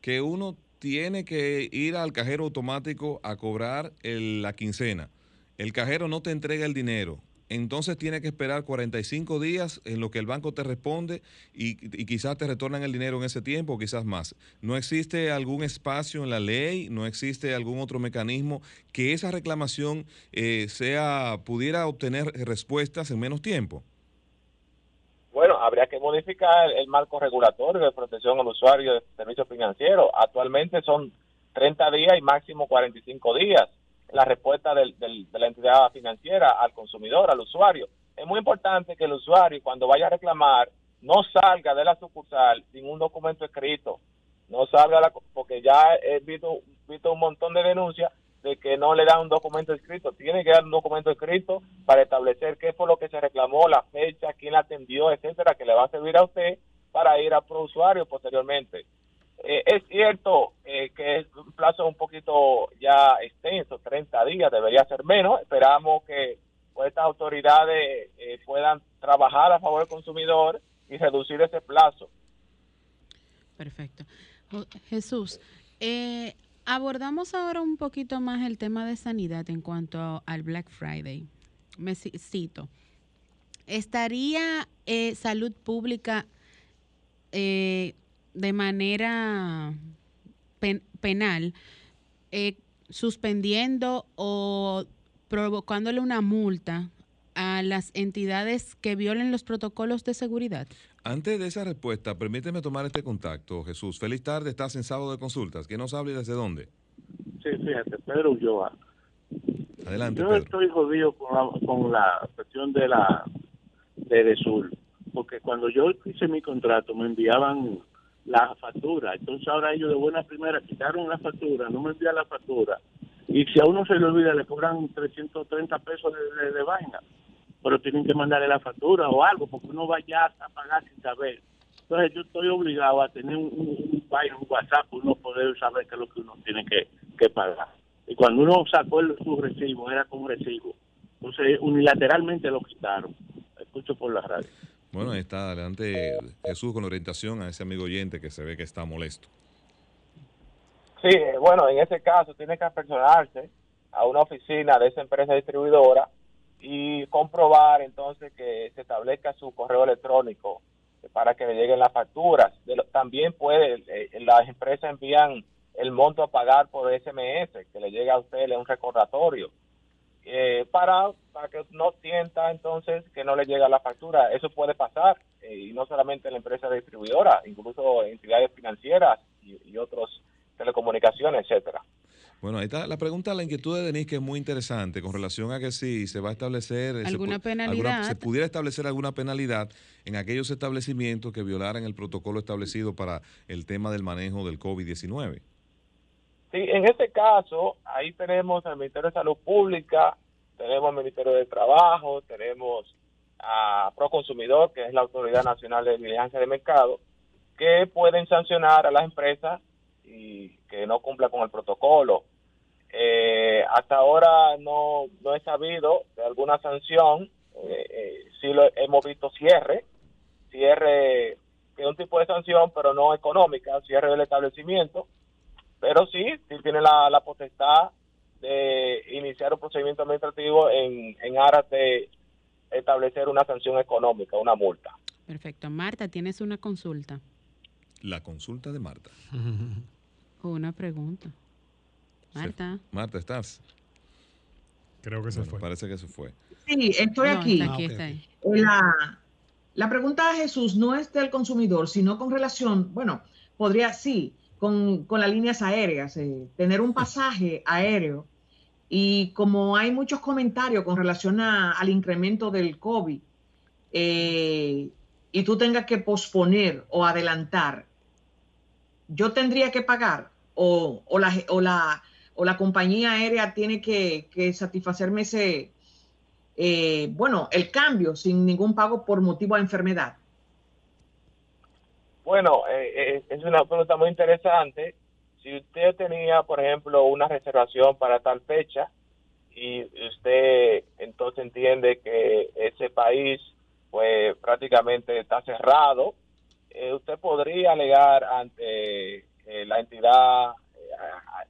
que uno tiene que ir al cajero automático a cobrar la quincena. El cajero no te entrega el dinero. Entonces tiene que esperar 45 días en lo que el banco te responde y, quizás te retornan el dinero en ese tiempo quizás más. ¿No existe algún espacio en la ley, no existe algún otro mecanismo que esa reclamación eh, sea pudiera obtener respuestas en menos tiempo? Habría que modificar el marco regulatorio de protección al usuario de servicios financieros. Actualmente son 30 días y máximo 45 días la respuesta de la entidad financiera al consumidor, al usuario. Es muy importante que el usuario cuando vaya a reclamar no salga de la sucursal sin un documento escrito, no salga la, porque ya he visto, visto un montón de denuncias de que no le dan un documento escrito. Tiene que dar un documento escrito para establecer qué fue lo que se reclamó, la fecha, quién la atendió, etcétera, que le va a servir a usted para ir a pro usuario posteriormente. Eh, es cierto eh, que es un plazo un poquito ya extenso, 30 días, debería ser menos. Esperamos que pues, estas autoridades eh, puedan trabajar a favor del consumidor y reducir ese plazo. Perfecto. Jesús, eh, Abordamos ahora un poquito más el tema de sanidad en cuanto al Black Friday. Me cito. ¿Estaría eh, salud pública eh, de manera penal eh, suspendiendo o provocándole una multa a las entidades que violen los protocolos de seguridad? Antes de esa respuesta, permíteme tomar este contacto, Jesús. Feliz tarde, estás en sábado de consultas. ¿Quién nos habla y desde dónde? Sí, fíjate, Pedro Ulloa. Adelante, Yo estoy jodido con la, con la cuestión de la de Sur, porque cuando yo hice mi contrato me enviaban la factura. Entonces ahora ellos de buena primera quitaron la factura, no me envían la factura. Y si a uno se le olvida, le cobran 330 pesos de, de, vaina. Pero tienen que mandarle la factura o algo, porque uno va ya a pagar sin saber. Entonces yo estoy obligado a tener un, un, un WhatsApp para uno poder saber qué es lo que uno tiene que, que pagar. Y cuando uno sacó el, su recibo, era con recibo. Entonces unilateralmente lo quitaron. Escucho por la radio. Bueno, ahí está, adelante Jesús con orientación a ese amigo oyente que se ve que está molesto. Sí, bueno, en ese caso tiene que apersonarse a una oficina de esa empresa distribuidora y comprobar entonces que se establezca su correo electrónico para que le lleguen las facturas. también puede, eh, las empresas envían el monto a pagar por SMS, que le llega a usted un recordatorio eh, para, para que no sienta entonces que no le llega la factura. Eso puede pasar, eh, y no solamente en la empresa distribuidora, incluso entidades financieras y, y otros telecomunicaciones, etcétera. Bueno, ahí está la pregunta, la inquietud de Denise, que es muy interesante con relación a que si se va a establecer... ¿Alguna se, penalidad? se pudiera establecer alguna penalidad en aquellos establecimientos que violaran el protocolo establecido para el tema del manejo del COVID-19. Sí, en este caso, ahí tenemos al Ministerio de Salud Pública, tenemos al Ministerio de Trabajo, tenemos a Proconsumidor, que es la Autoridad Nacional de Vigilancia de Mercado, que pueden sancionar a las empresas y que no cumplan con el protocolo. Eh, hasta ahora no, no he sabido de alguna sanción, eh, eh, sí lo hemos visto cierre, cierre que es un tipo de sanción, pero no económica, cierre del establecimiento, pero sí, sí tiene la, la potestad de iniciar un procedimiento administrativo en, en aras de establecer una sanción económica, una multa. Perfecto. Marta, tienes una consulta. La consulta de Marta. una pregunta. Marta. Marta, ¿estás? Creo que se fue. Parece que se fue. Sí, estoy aquí. aquí, está ahí. La, la pregunta de Jesús no es del consumidor, sino con relación, bueno, podría, sí, con, con las líneas aéreas, eh, tener un pasaje aéreo y como hay muchos comentarios con relación a, al incremento del COVID eh, y tú tengas que posponer o adelantar, yo tendría que pagar o, o, la, o, la, o la compañía aérea tiene que, satisfacerme ese, eh, bueno, el cambio sin ningún pago por motivo de enfermedad. Bueno, eh, eh, es una pregunta muy interesante. Si usted tenía, por ejemplo, una reservación para tal fecha y usted entonces entiende que ese país pues prácticamente está cerrado, usted podría alegar ante la entidad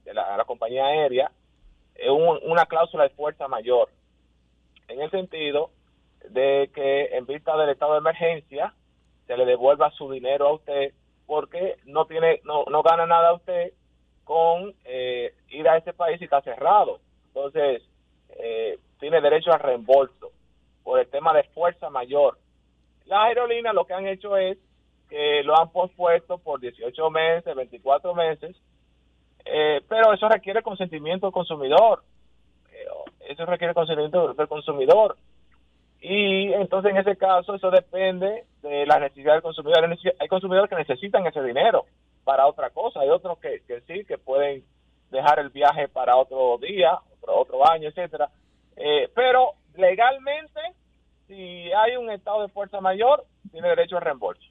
de la, compañía aérea un, una cláusula de fuerza mayor, en el sentido de que en vista del estado de emergencia, se le devuelva su dinero a usted porque no tiene no, no gana nada usted con eh, ir a ese país y está cerrado. Entonces, eh, tiene derecho a reembolso por el tema de fuerza mayor. Las aerolíneas lo que han hecho es que lo han pospuesto por 18 meses, 24 meses, eh, pero eso requiere consentimiento del consumidor. eso requiere consentimiento del consumidor. Y entonces en ese caso eso depende de la necesidad del consumidor. Hay consumidores que necesitan ese dinero para otra cosa, hay otros que, que sí, que pueden dejar el viaje para otro día, otro, año, etcétera. Eh, pero legalmente, si hay un estado de fuerza mayor, tiene derecho a reembolso.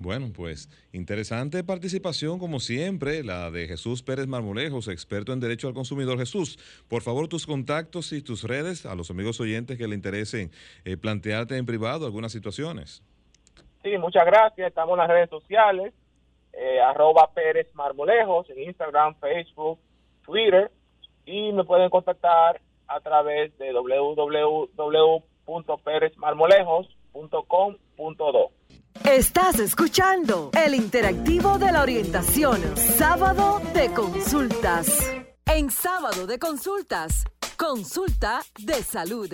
Bueno, pues interesante participación como siempre, la de Jesús Pérez Marmolejos, experto en Derecho al Consumidor. Jesús, por favor tus contactos y tus redes a los amigos oyentes que le interesen eh, plantearte en privado algunas situaciones. Sí, muchas gracias. Estamos en las redes sociales, eh, arroba Pérez Marmolejos, en Instagram, Facebook, Twitter, y me pueden contactar a través de www.perezmarmolejos.com.do. Estás escuchando el interactivo de la orientación, sábado de consultas. En sábado de consultas, consulta de salud.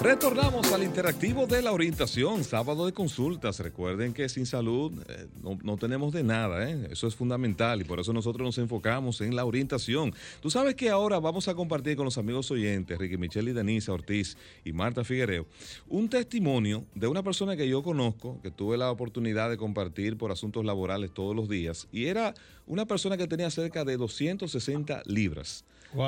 Retornamos al interactivo de la orientación, sábado de consultas. Recuerden que sin salud eh, no, tenemos de nada, ¿eh? eso es fundamental y por eso nosotros nos enfocamos en la orientación. Tú sabes que ahora vamos a compartir con los amigos oyentes, Ricky Michelle y Denise Ortiz y Marta Figuereo, un testimonio de una persona que yo conozco, que tuve la oportunidad de compartir por asuntos laborales todos los días, y era una persona que tenía cerca de 260 libras.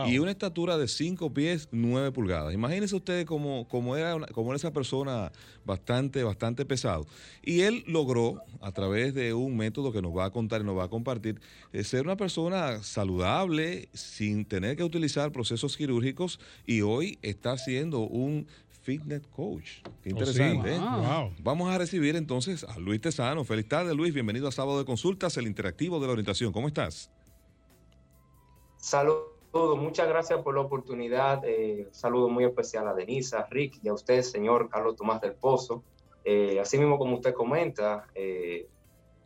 Y una estatura de 5 pies 9 pulgadas. Imagínense ustedes cómo, cómo, era, cómo era esa persona bastante, bastante pesado. Y él logró, a través de un método que nos va a contar y nos va a compartir, eh, ser una persona saludable sin tener que utilizar procesos quirúrgicos y hoy está siendo un fitness coach. Qué oh, interesante. ¿eh? Vamos a recibir entonces a Luis Tesano. Feliz tarde, Luis. Bienvenido a Sábado de Consultas, el interactivo de la orientación. ¿Cómo estás? Saludos muchas gracias por la oportunidad. Eh, saludo muy especial a Denisa, Rick y a usted, señor Carlos Tomás del Pozo. Eh, así mismo como usted comenta, eh,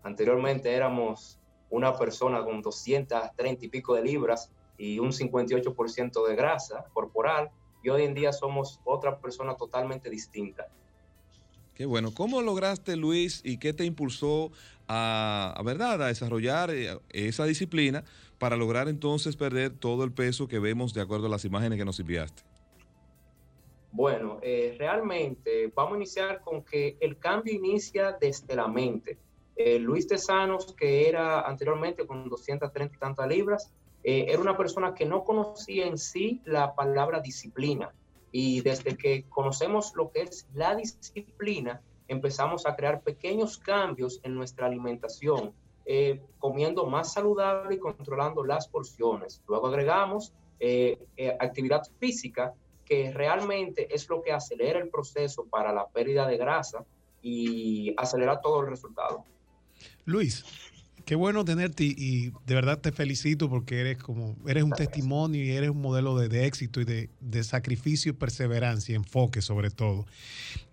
anteriormente éramos una persona con 230 y pico de libras y un 58% de grasa corporal y hoy en día somos otra persona totalmente distinta. Qué bueno. ¿Cómo lograste, Luis, y qué te impulsó a, a verdad, a desarrollar esa disciplina para lograr entonces perder todo el peso que vemos de acuerdo a las imágenes que nos enviaste? Bueno, eh, realmente vamos a iniciar con que el cambio inicia desde la mente. Eh, Luis Tesanos, que era anteriormente con 230 y tantas libras, eh, era una persona que no conocía en sí la palabra disciplina. Y desde que conocemos lo que es la disciplina, empezamos a crear pequeños cambios en nuestra alimentación, eh, comiendo más saludable y controlando las porciones. Luego agregamos eh, eh, actividad física, que realmente es lo que acelera el proceso para la pérdida de grasa y acelera todo el resultado. Luis, qué bueno tenerte y, de verdad te felicito porque eres como eres un testimonio y eres un modelo de, de éxito y de, de, sacrificio y perseverancia y enfoque sobre todo.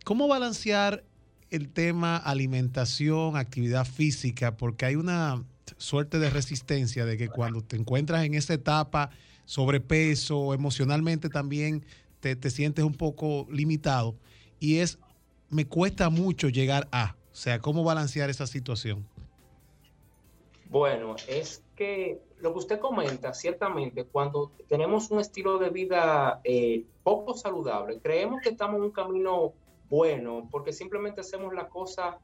¿Cómo balancear el tema alimentación, actividad física, porque hay una suerte de resistencia de que cuando te encuentras en esa etapa sobrepeso, emocionalmente también te, sientes un poco limitado y es, me cuesta mucho llegar a, o sea, ¿cómo balancear esa situación? Bueno, es que lo que usted comenta, ciertamente, cuando tenemos un estilo de vida eh, poco saludable, creemos que estamos en un camino bueno, porque simplemente hacemos las cosas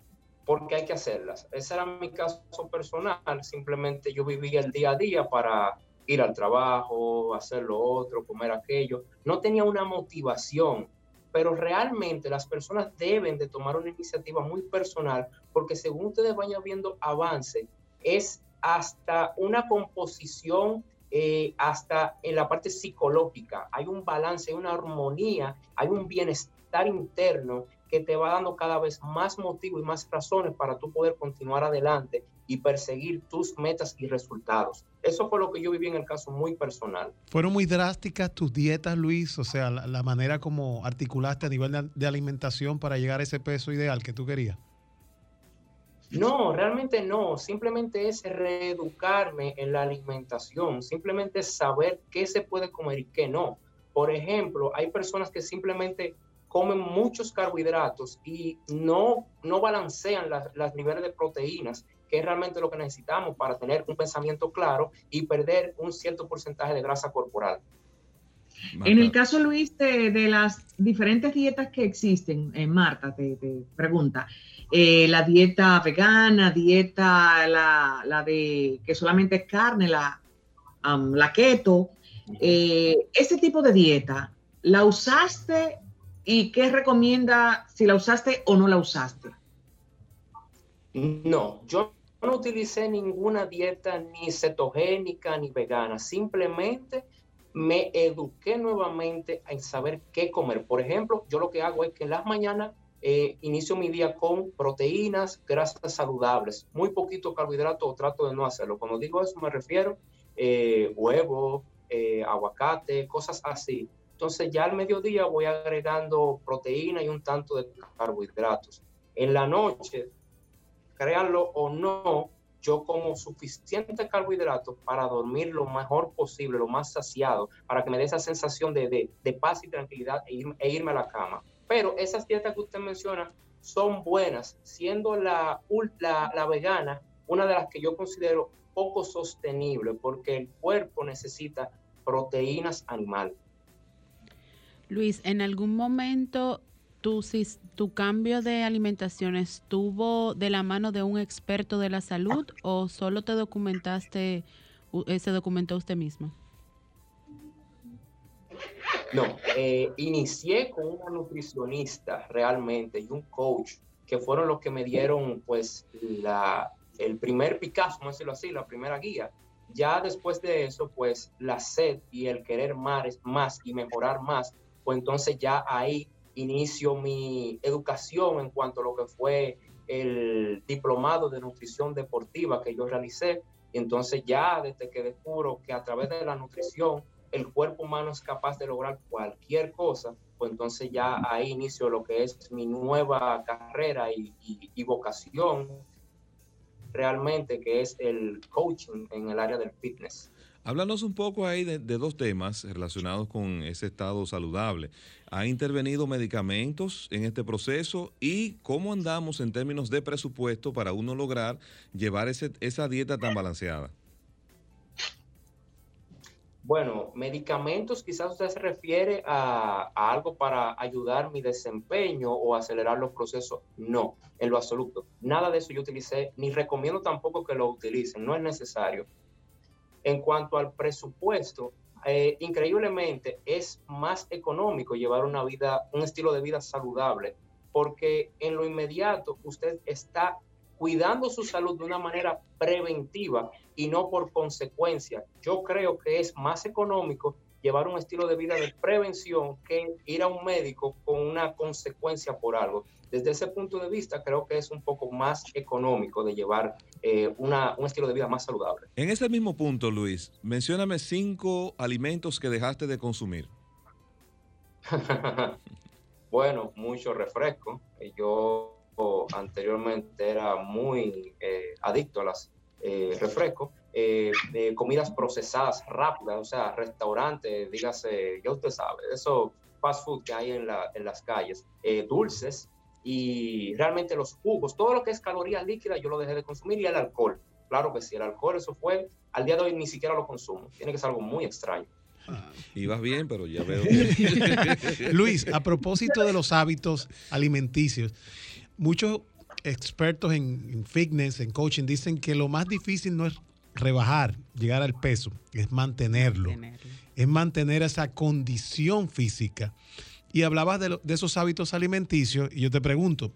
porque hay que hacerlas. Ese era mi caso personal, simplemente yo vivía el día a día para ir al trabajo, hacer lo otro, comer aquello. No tenía una motivación, pero realmente las personas deben de tomar una iniciativa muy personal porque según ustedes vayan viendo avance, es hasta una composición eh, hasta en la parte psicológica. Hay un balance, hay una armonía, hay un bienestar interno que te va dando cada vez más motivo y más razones para tú poder continuar adelante y perseguir tus metas y resultados. Eso fue lo que yo viví en el caso muy personal. ¿Fueron muy drásticas tus dietas, Luis? O sea, la, manera como articulaste a nivel de alimentación para llegar a ese peso ideal que tú querías. No, realmente no. Simplemente es reeducarme en la alimentación. Simplemente saber qué se puede comer y qué no. Por ejemplo, hay personas que simplemente comen muchos carbohidratos y no, no balancean las, niveles de proteínas, que es realmente lo que necesitamos para tener un pensamiento claro y perder un cierto porcentaje de grasa corporal. En el caso, Luis, de, las diferentes dietas que existen, eh, Marta te, pregunta, eh, la dieta vegana, dieta, la, de que solamente es carne, la, la keto, eh, ese tipo de dieta, ¿la usaste y qué recomienda si la usaste o no la usaste? No, yo no utilicé ninguna dieta ni cetogénica ni vegana, simplemente me eduqué nuevamente en saber qué comer. Por ejemplo, yo lo que hago es que en las mañanas eh, inicio mi día con proteínas, grasas saludables, muy poquito carbohidrato, trato de no hacerlo. Cuando digo eso me refiero eh, huevo, eh, aguacate, cosas así. Entonces ya al mediodía voy agregando proteína y un tanto de carbohidratos. En la noche, créanlo o no, yo como suficiente carbohidratos para dormir lo mejor posible, lo más saciado, para que me dé esa sensación de, paz y tranquilidad e, e, irme a la cama. Pero esas dietas que usted menciona son buenas, siendo la, la, la vegana una de las que yo considero poco sostenible porque el cuerpo necesita proteínas animales. Luis, ¿en algún momento tu, tu cambio de alimentación estuvo de la mano de un experto de la salud o solo te documentaste, eh, se documentó usted mismo? No, eh, inicié con una nutricionista realmente y un coach que fueron los que me dieron pues la, el primer Picasso, vamos decirlo así, la primera guía. Ya después de eso, pues la sed y el querer más, más y mejorar más, pues entonces ya ahí inicio mi educación en cuanto a lo que fue el diplomado de nutrición deportiva que yo realicé. Entonces ya desde que descubro que a través de la nutrición el cuerpo humano es capaz de lograr cualquier cosa, pues entonces ya ahí inicio lo que es mi nueva carrera y, y vocación realmente, que es el coaching en el área del fitness. Háblanos un poco ahí de, dos temas relacionados con ese estado saludable. ¿Ha intervenido medicamentos en este proceso y cómo andamos en términos de presupuesto para uno lograr llevar ese, esa dieta tan balanceada? Bueno, medicamentos quizás usted se refiere a, algo para ayudar mi desempeño o acelerar los procesos. No, en lo absoluto. Nada de eso yo utilicé, ni recomiendo tampoco que lo utilicen, no es necesario. En cuanto al presupuesto, eh, increíblemente es más económico llevar una vida, un estilo de vida saludable, porque en lo inmediato usted está cuidando su salud de una manera preventiva y no por consecuencia. Yo creo que es más económico llevar un estilo de vida de prevención que ir a un médico con una consecuencia por algo. Desde ese punto de vista, creo que es un poco más económico de llevar eh, una, un estilo de vida más saludable. En ese mismo punto, Luis, mencióname cinco alimentos que dejaste de consumir. bueno, mucho refresco. Yo anteriormente era muy eh, adicto a las eh, refrescos, eh, comidas procesadas rápidas, o sea, restaurantes, dígase, ya usted sabe, eso fast food que hay en, la, en las calles, dulces y realmente los jugos, todo lo que es calorías líquidas yo lo dejé de consumir y el alcohol. Claro que sí, el alcohol, eso fue, al día de hoy ni siquiera lo consumo. Tiene que ser algo muy extraño. Ibas bien, pero ya veo. Luis, a propósito de los hábitos alimenticios, muchos expertos en, fitness, en coaching, dicen que lo más difícil no es rebajar, llegar al peso, es mantenerlo, es mantener esa condición física. Y hablabas de, esos hábitos alimenticios y yo te pregunto,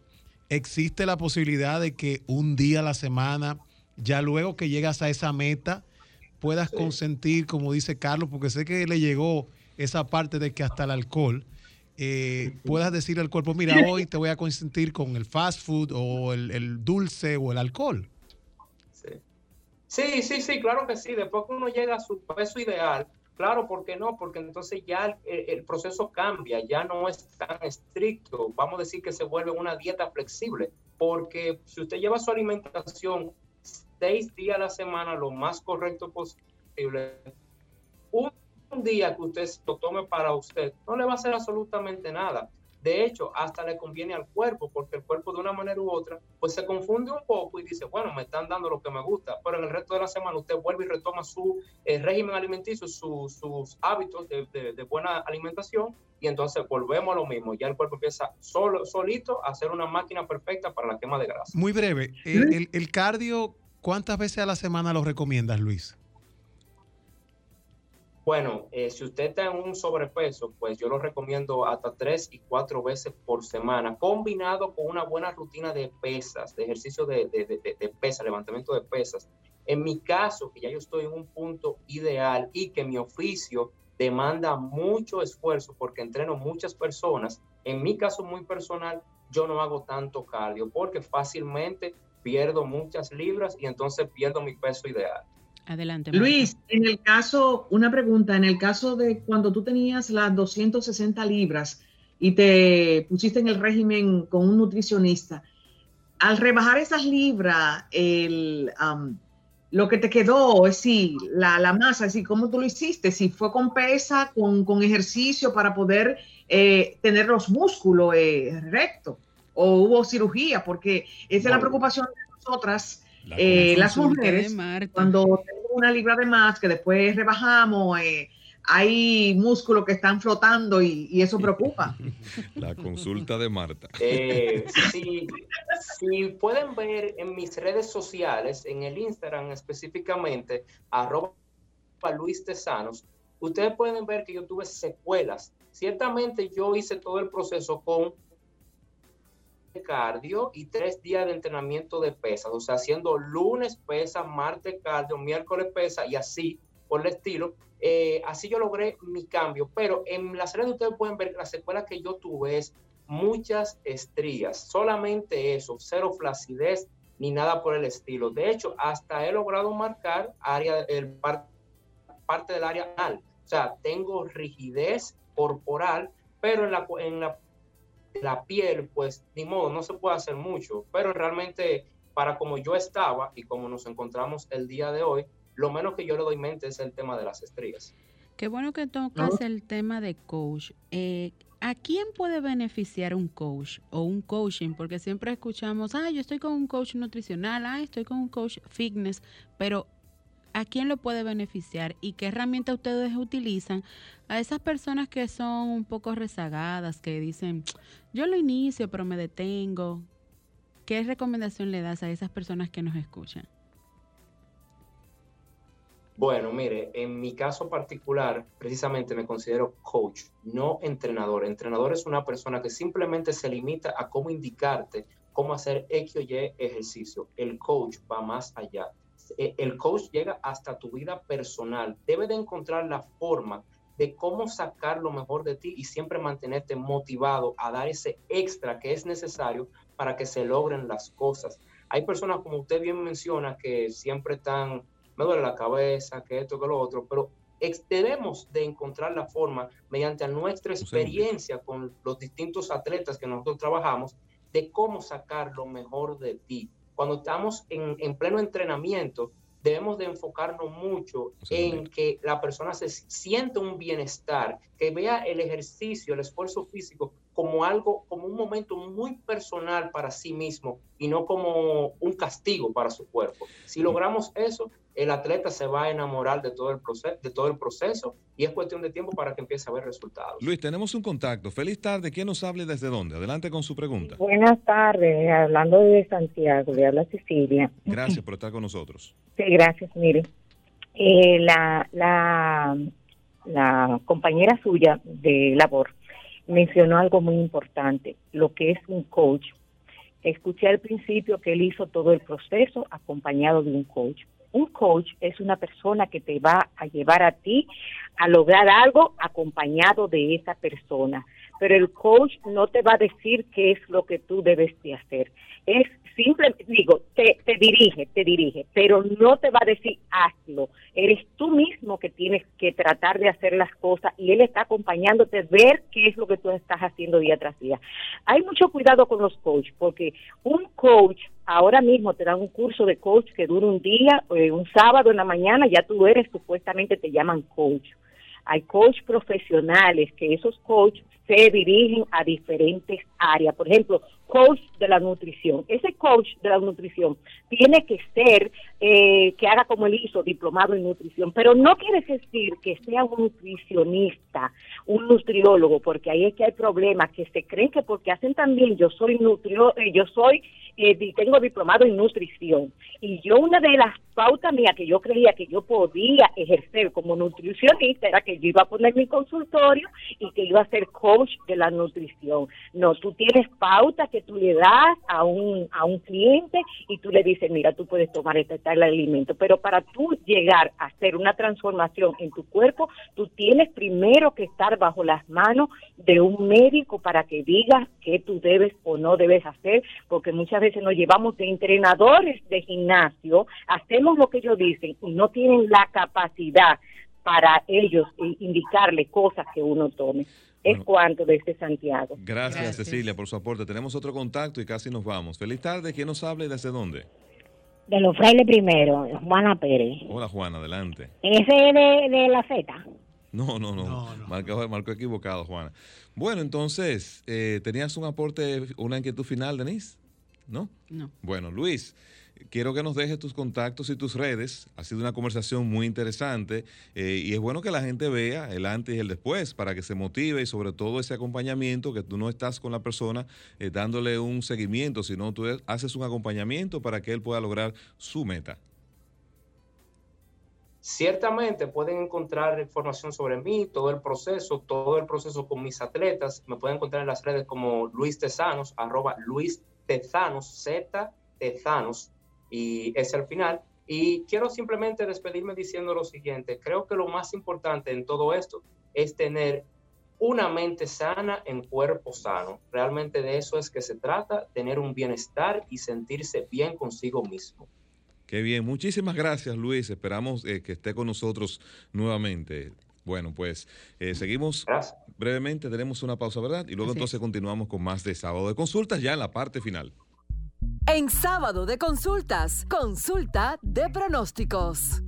¿existe la posibilidad de que un día a la semana, ya luego que llegas a esa meta, puedas consentir, como dice Carlos, porque sé que le llegó esa parte de que hasta el alcohol, eh, puedas decir al cuerpo, mira, hoy te voy a consentir con el fast food o el, dulce o el alcohol. Sí. sí, sí, claro que sí. Después que uno llega a su peso ideal, claro, ¿por qué no? Porque entonces ya el, proceso cambia, ya no es tan estricto. Vamos a decir que se vuelve una dieta flexible, porque si usted lleva su alimentación seis días a la semana, lo más correcto posible, un día que usted lo tome para usted, no le va a hacer absolutamente nada. De hecho, hasta le conviene al cuerpo, porque el cuerpo de una manera u otra, pues se confunde un poco y dice, bueno, me están dando lo que me gusta, pero en el resto de la semana usted vuelve y retoma su eh, régimen alimenticio, sus hábitos de, buena alimentación, y entonces volvemos a lo mismo. Ya el cuerpo empieza solo, solito a hacer una máquina perfecta para la quema de grasa. Muy breve, el, el cardio, ¿cuántas veces a la semana lo recomiendas, Luis? Bueno, eh, si usted está en un sobrepeso, pues yo lo recomiendo hasta tres y cuatro veces por semana, combinado con una buena rutina de pesas, de ejercicio de, de, de, pesas, levantamiento de pesas. En mi caso, que ya yo estoy en un punto ideal y que mi oficio demanda mucho esfuerzo porque entreno muchas personas, en mi caso muy personal, yo no hago tanto cardio porque fácilmente pierdo muchas libras y entonces pierdo mi peso ideal. Adelante. Luis, en el caso, una pregunta, en el caso de cuando tú tenías las 260 libras y te pusiste en el régimen con un nutricionista, al rebajar esas libras, el, lo que te quedó, es decir, la, la masa, es decir, cómo tú lo hiciste, si fue con pesa, con, con ejercicio para poder eh, tener los músculos eh, rectos, o hubo cirugía, porque esa es la preocupación de nosotras, eh, las mujeres, cuando tenemos una libra de más, que después rebajamos, eh, hay músculos que están flotando y, eso preocupa. La consulta de Marta. Eh, si, pueden ver en mis redes sociales, en el Instagram específicamente, arroba Luis Tesanos, ustedes pueden ver que yo tuve secuelas. Ciertamente yo hice todo el proceso con cardio y tres días de entrenamiento de pesas, o sea, haciendo lunes pesas, martes cardio, miércoles pesa y así por el estilo. Eh, así yo logré mi cambio, pero en la serie ustedes pueden ver la secuela que yo tuve es muchas estrías, solamente eso, cero flacidez ni nada por el estilo. De hecho, hasta he logrado marcar área, el parte del área anal. O sea, tengo rigidez corporal, pero en la, en la la piel, pues ni modo, no se puede hacer mucho, pero realmente para como yo estaba y como nos encontramos el día de hoy, lo menos que yo le doy mente es el tema de las estrellas. Qué bueno que tocas el tema de coach. Eh, ¿A quién puede beneficiar un coach o un coaching? Porque siempre escuchamos, ah, yo estoy con un coach nutricional, ah, estoy con un coach fitness, pero ¿a quién lo puede beneficiar y qué herramienta ustedes utilizan a esas personas que son un poco rezagadas, que dicen, yo lo inicio pero me detengo? ¿Qué recomendación le das a esas personas que nos escuchan? Bueno, mire, en mi caso particular, precisamente me considero coach, no entrenador. Entrenador es una persona que simplemente se limita a cómo indicarte cómo hacer X o Y ejercicio. El coach va más allá el coach llega hasta tu vida personal. Debe de encontrar la forma de cómo sacar lo mejor de ti y siempre mantenerte motivado a dar ese extra que es necesario para que se logren las cosas. Hay personas, como usted bien menciona, que siempre están, me duele la cabeza, que esto, que lo otro, pero debemos de encontrar la forma, mediante nuestra experiencia con los distintos atletas que nosotros trabajamos, de cómo sacar lo mejor de ti cuando estamos en, pleno entrenamiento, debemos de enfocarnos mucho en que la persona se sienta un bienestar, que vea el ejercicio, el esfuerzo físico como algo, como un momento muy personal para sí mismo y no como un castigo para su cuerpo. Si logramos eso, el atleta se va a enamorar de todo el proceso, de todo el proceso y es cuestión de tiempo para que empiece a ver resultados. Luis, tenemos un contacto. Feliz tarde. ¿Quién nos hable desde dónde? Adelante con su pregunta. Buenas tardes. Hablando de Santiago, le habla Cecilia. Gracias por estar con nosotros. Sí, gracias. Mire, eh, la, la, la compañera suya de labor mencionó algo muy importante, lo que es un coach. Escuché al principio que él hizo todo el proceso acompañado de un coach. Un coach es una persona que te va a llevar a ti a lograr algo acompañado de esa persona. Pero el coach no te va a decir qué es lo que tú debes de hacer. Es simplemente, digo, te, te dirige, te dirige, pero no te va a decir hazlo. Eres tú mismo que tienes que tratar de hacer las cosas y él está acompañándote, ver qué es lo que tú estás haciendo día tras día. Hay mucho cuidado con los coaches, porque un coach, ahora mismo te dan un curso de coach que dura un día, eh, un sábado en la mañana, ya tú eres, supuestamente te llaman coach. Hay coach profesionales que esos coaches se dirigen a diferentes áreas. Por ejemplo, coach de la nutrición. Ese coach de la nutrición tiene que ser, eh, que haga como él hizo, diplomado en nutrición, pero no quiere decir que sea un nutricionista, un nutriólogo, porque ahí es que hay problemas, que se creen que porque hacen también, yo soy nutrio, eh, yo soy, eh, tengo diplomado en nutrición. Y yo una de las pautas mías que yo creía que yo podía ejercer como nutricionista era que yo iba a poner mi consultorio y que iba a ser coach de la nutrición. No, tú tienes pautas que tú le das a un, a un cliente y tú le dices, mira, tú puedes tomar este tal alimento, pero para tú llegar a hacer una transformación en tu cuerpo, tú tienes primero que estar bajo las manos de un médico para que diga qué tú debes o no debes hacer, porque muchas veces nos llevamos de entrenadores de gimnasio, hacemos lo que ellos dicen y no tienen la capacidad para ellos indicarle cosas que uno tome es cuanto desde Santiago. Gracias, Cecilia, por su aporte. Tenemos otro contacto y casi nos vamos. Feliz tarde. ¿Quién nos habla y desde dónde? De los frailes primero, Juana Pérez. Hola Juana, adelante. ¿Ese es de, de la Z? No, no, no. Marcó, marcó equivocado, Juana. Bueno, entonces, eh, ¿tenías un aporte, una inquietud final, Denise? ¿No? No. Bueno, Luis, quiero que nos dejes tus contactos y tus redes. Ha sido una conversación muy interesante eh, y es bueno que la gente vea el antes y el después para que se motive y sobre todo ese acompañamiento, que tú no estás con la persona eh, dándole un seguimiento, sino tú haces un acompañamiento para que él pueda lograr su meta. Ciertamente pueden encontrar información sobre mí, todo el proceso, todo el proceso con mis atletas. Me pueden encontrar en las redes como Luis Tezanos, arroba Luis Tezanos, Z Tezanos, y es el final. Y quiero simplemente despedirme diciendo lo siguiente. Creo que lo más importante en todo esto es tener una mente sana en cuerpo sano. Realmente de eso es que se trata, tener un bienestar y sentirse bien consigo mismo. Qué bien, muchísimas gracias Luis, esperamos eh, que esté con nosotros nuevamente. Bueno, pues eh, seguimos brevemente, tenemos una pausa, ¿verdad? Y luego entonces continuamos con más de sábado de consultas ya en la parte final. En sábado de consultas, consulta de pronósticos.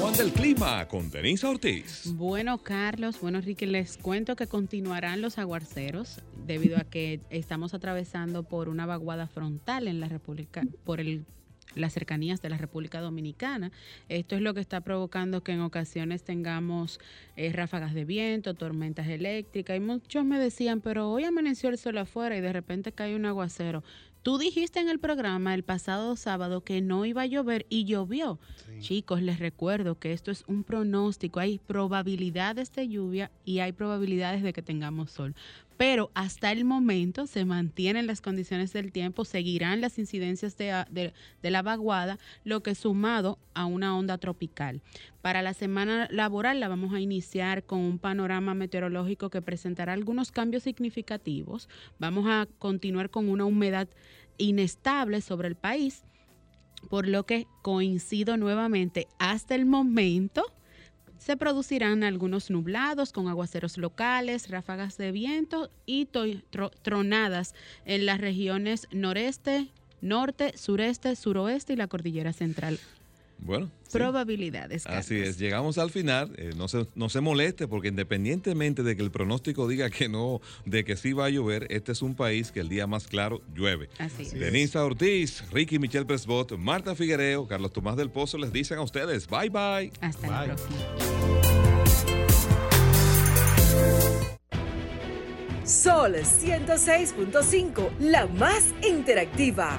Juan del Clima con Denise Ortiz. Bueno, Carlos, bueno, Ricky, les cuento que continuarán los aguaceros debido a que estamos atravesando por una vaguada frontal en la República, por el las cercanías de la República Dominicana. Esto es lo que está provocando que en ocasiones tengamos eh, ráfagas de viento, tormentas eléctricas. Y muchos me decían, pero hoy amaneció el sol afuera y de repente cae un aguacero. Tú dijiste en el programa el pasado sábado que no iba a llover y llovió. Chicos, les recuerdo que esto es un pronóstico. Hay probabilidades de lluvia y hay probabilidades de que tengamos sol. Pero hasta el momento se mantienen las condiciones del tiempo, seguirán las incidencias de, de la vaguada, lo que sumado a una onda tropical. Para la semana laboral la vamos a iniciar con un panorama meteorológico que presentará algunos cambios significativos. Vamos a continuar con una humedad inestable sobre el país, por lo que coincido nuevamente hasta el momento. Se producirán algunos nublados con aguaceros locales, ráfagas de viento y tronadas en las regiones noreste, norte, sureste, suroeste y la cordillera central. Bueno. Probabilidades. Así es, llegamos al final, eh, no, se, no se moleste porque independientemente de que el pronóstico diga que no, de que sí va a llover, este es un país que el día más claro llueve. Así es. Denisa Ortiz, Ricky Michelle Presbot, Marta Figuereo, Carlos Tomás del Pozo les dicen a ustedes, bye bye. Hasta la próxima. Sol 106.5, la más interactiva.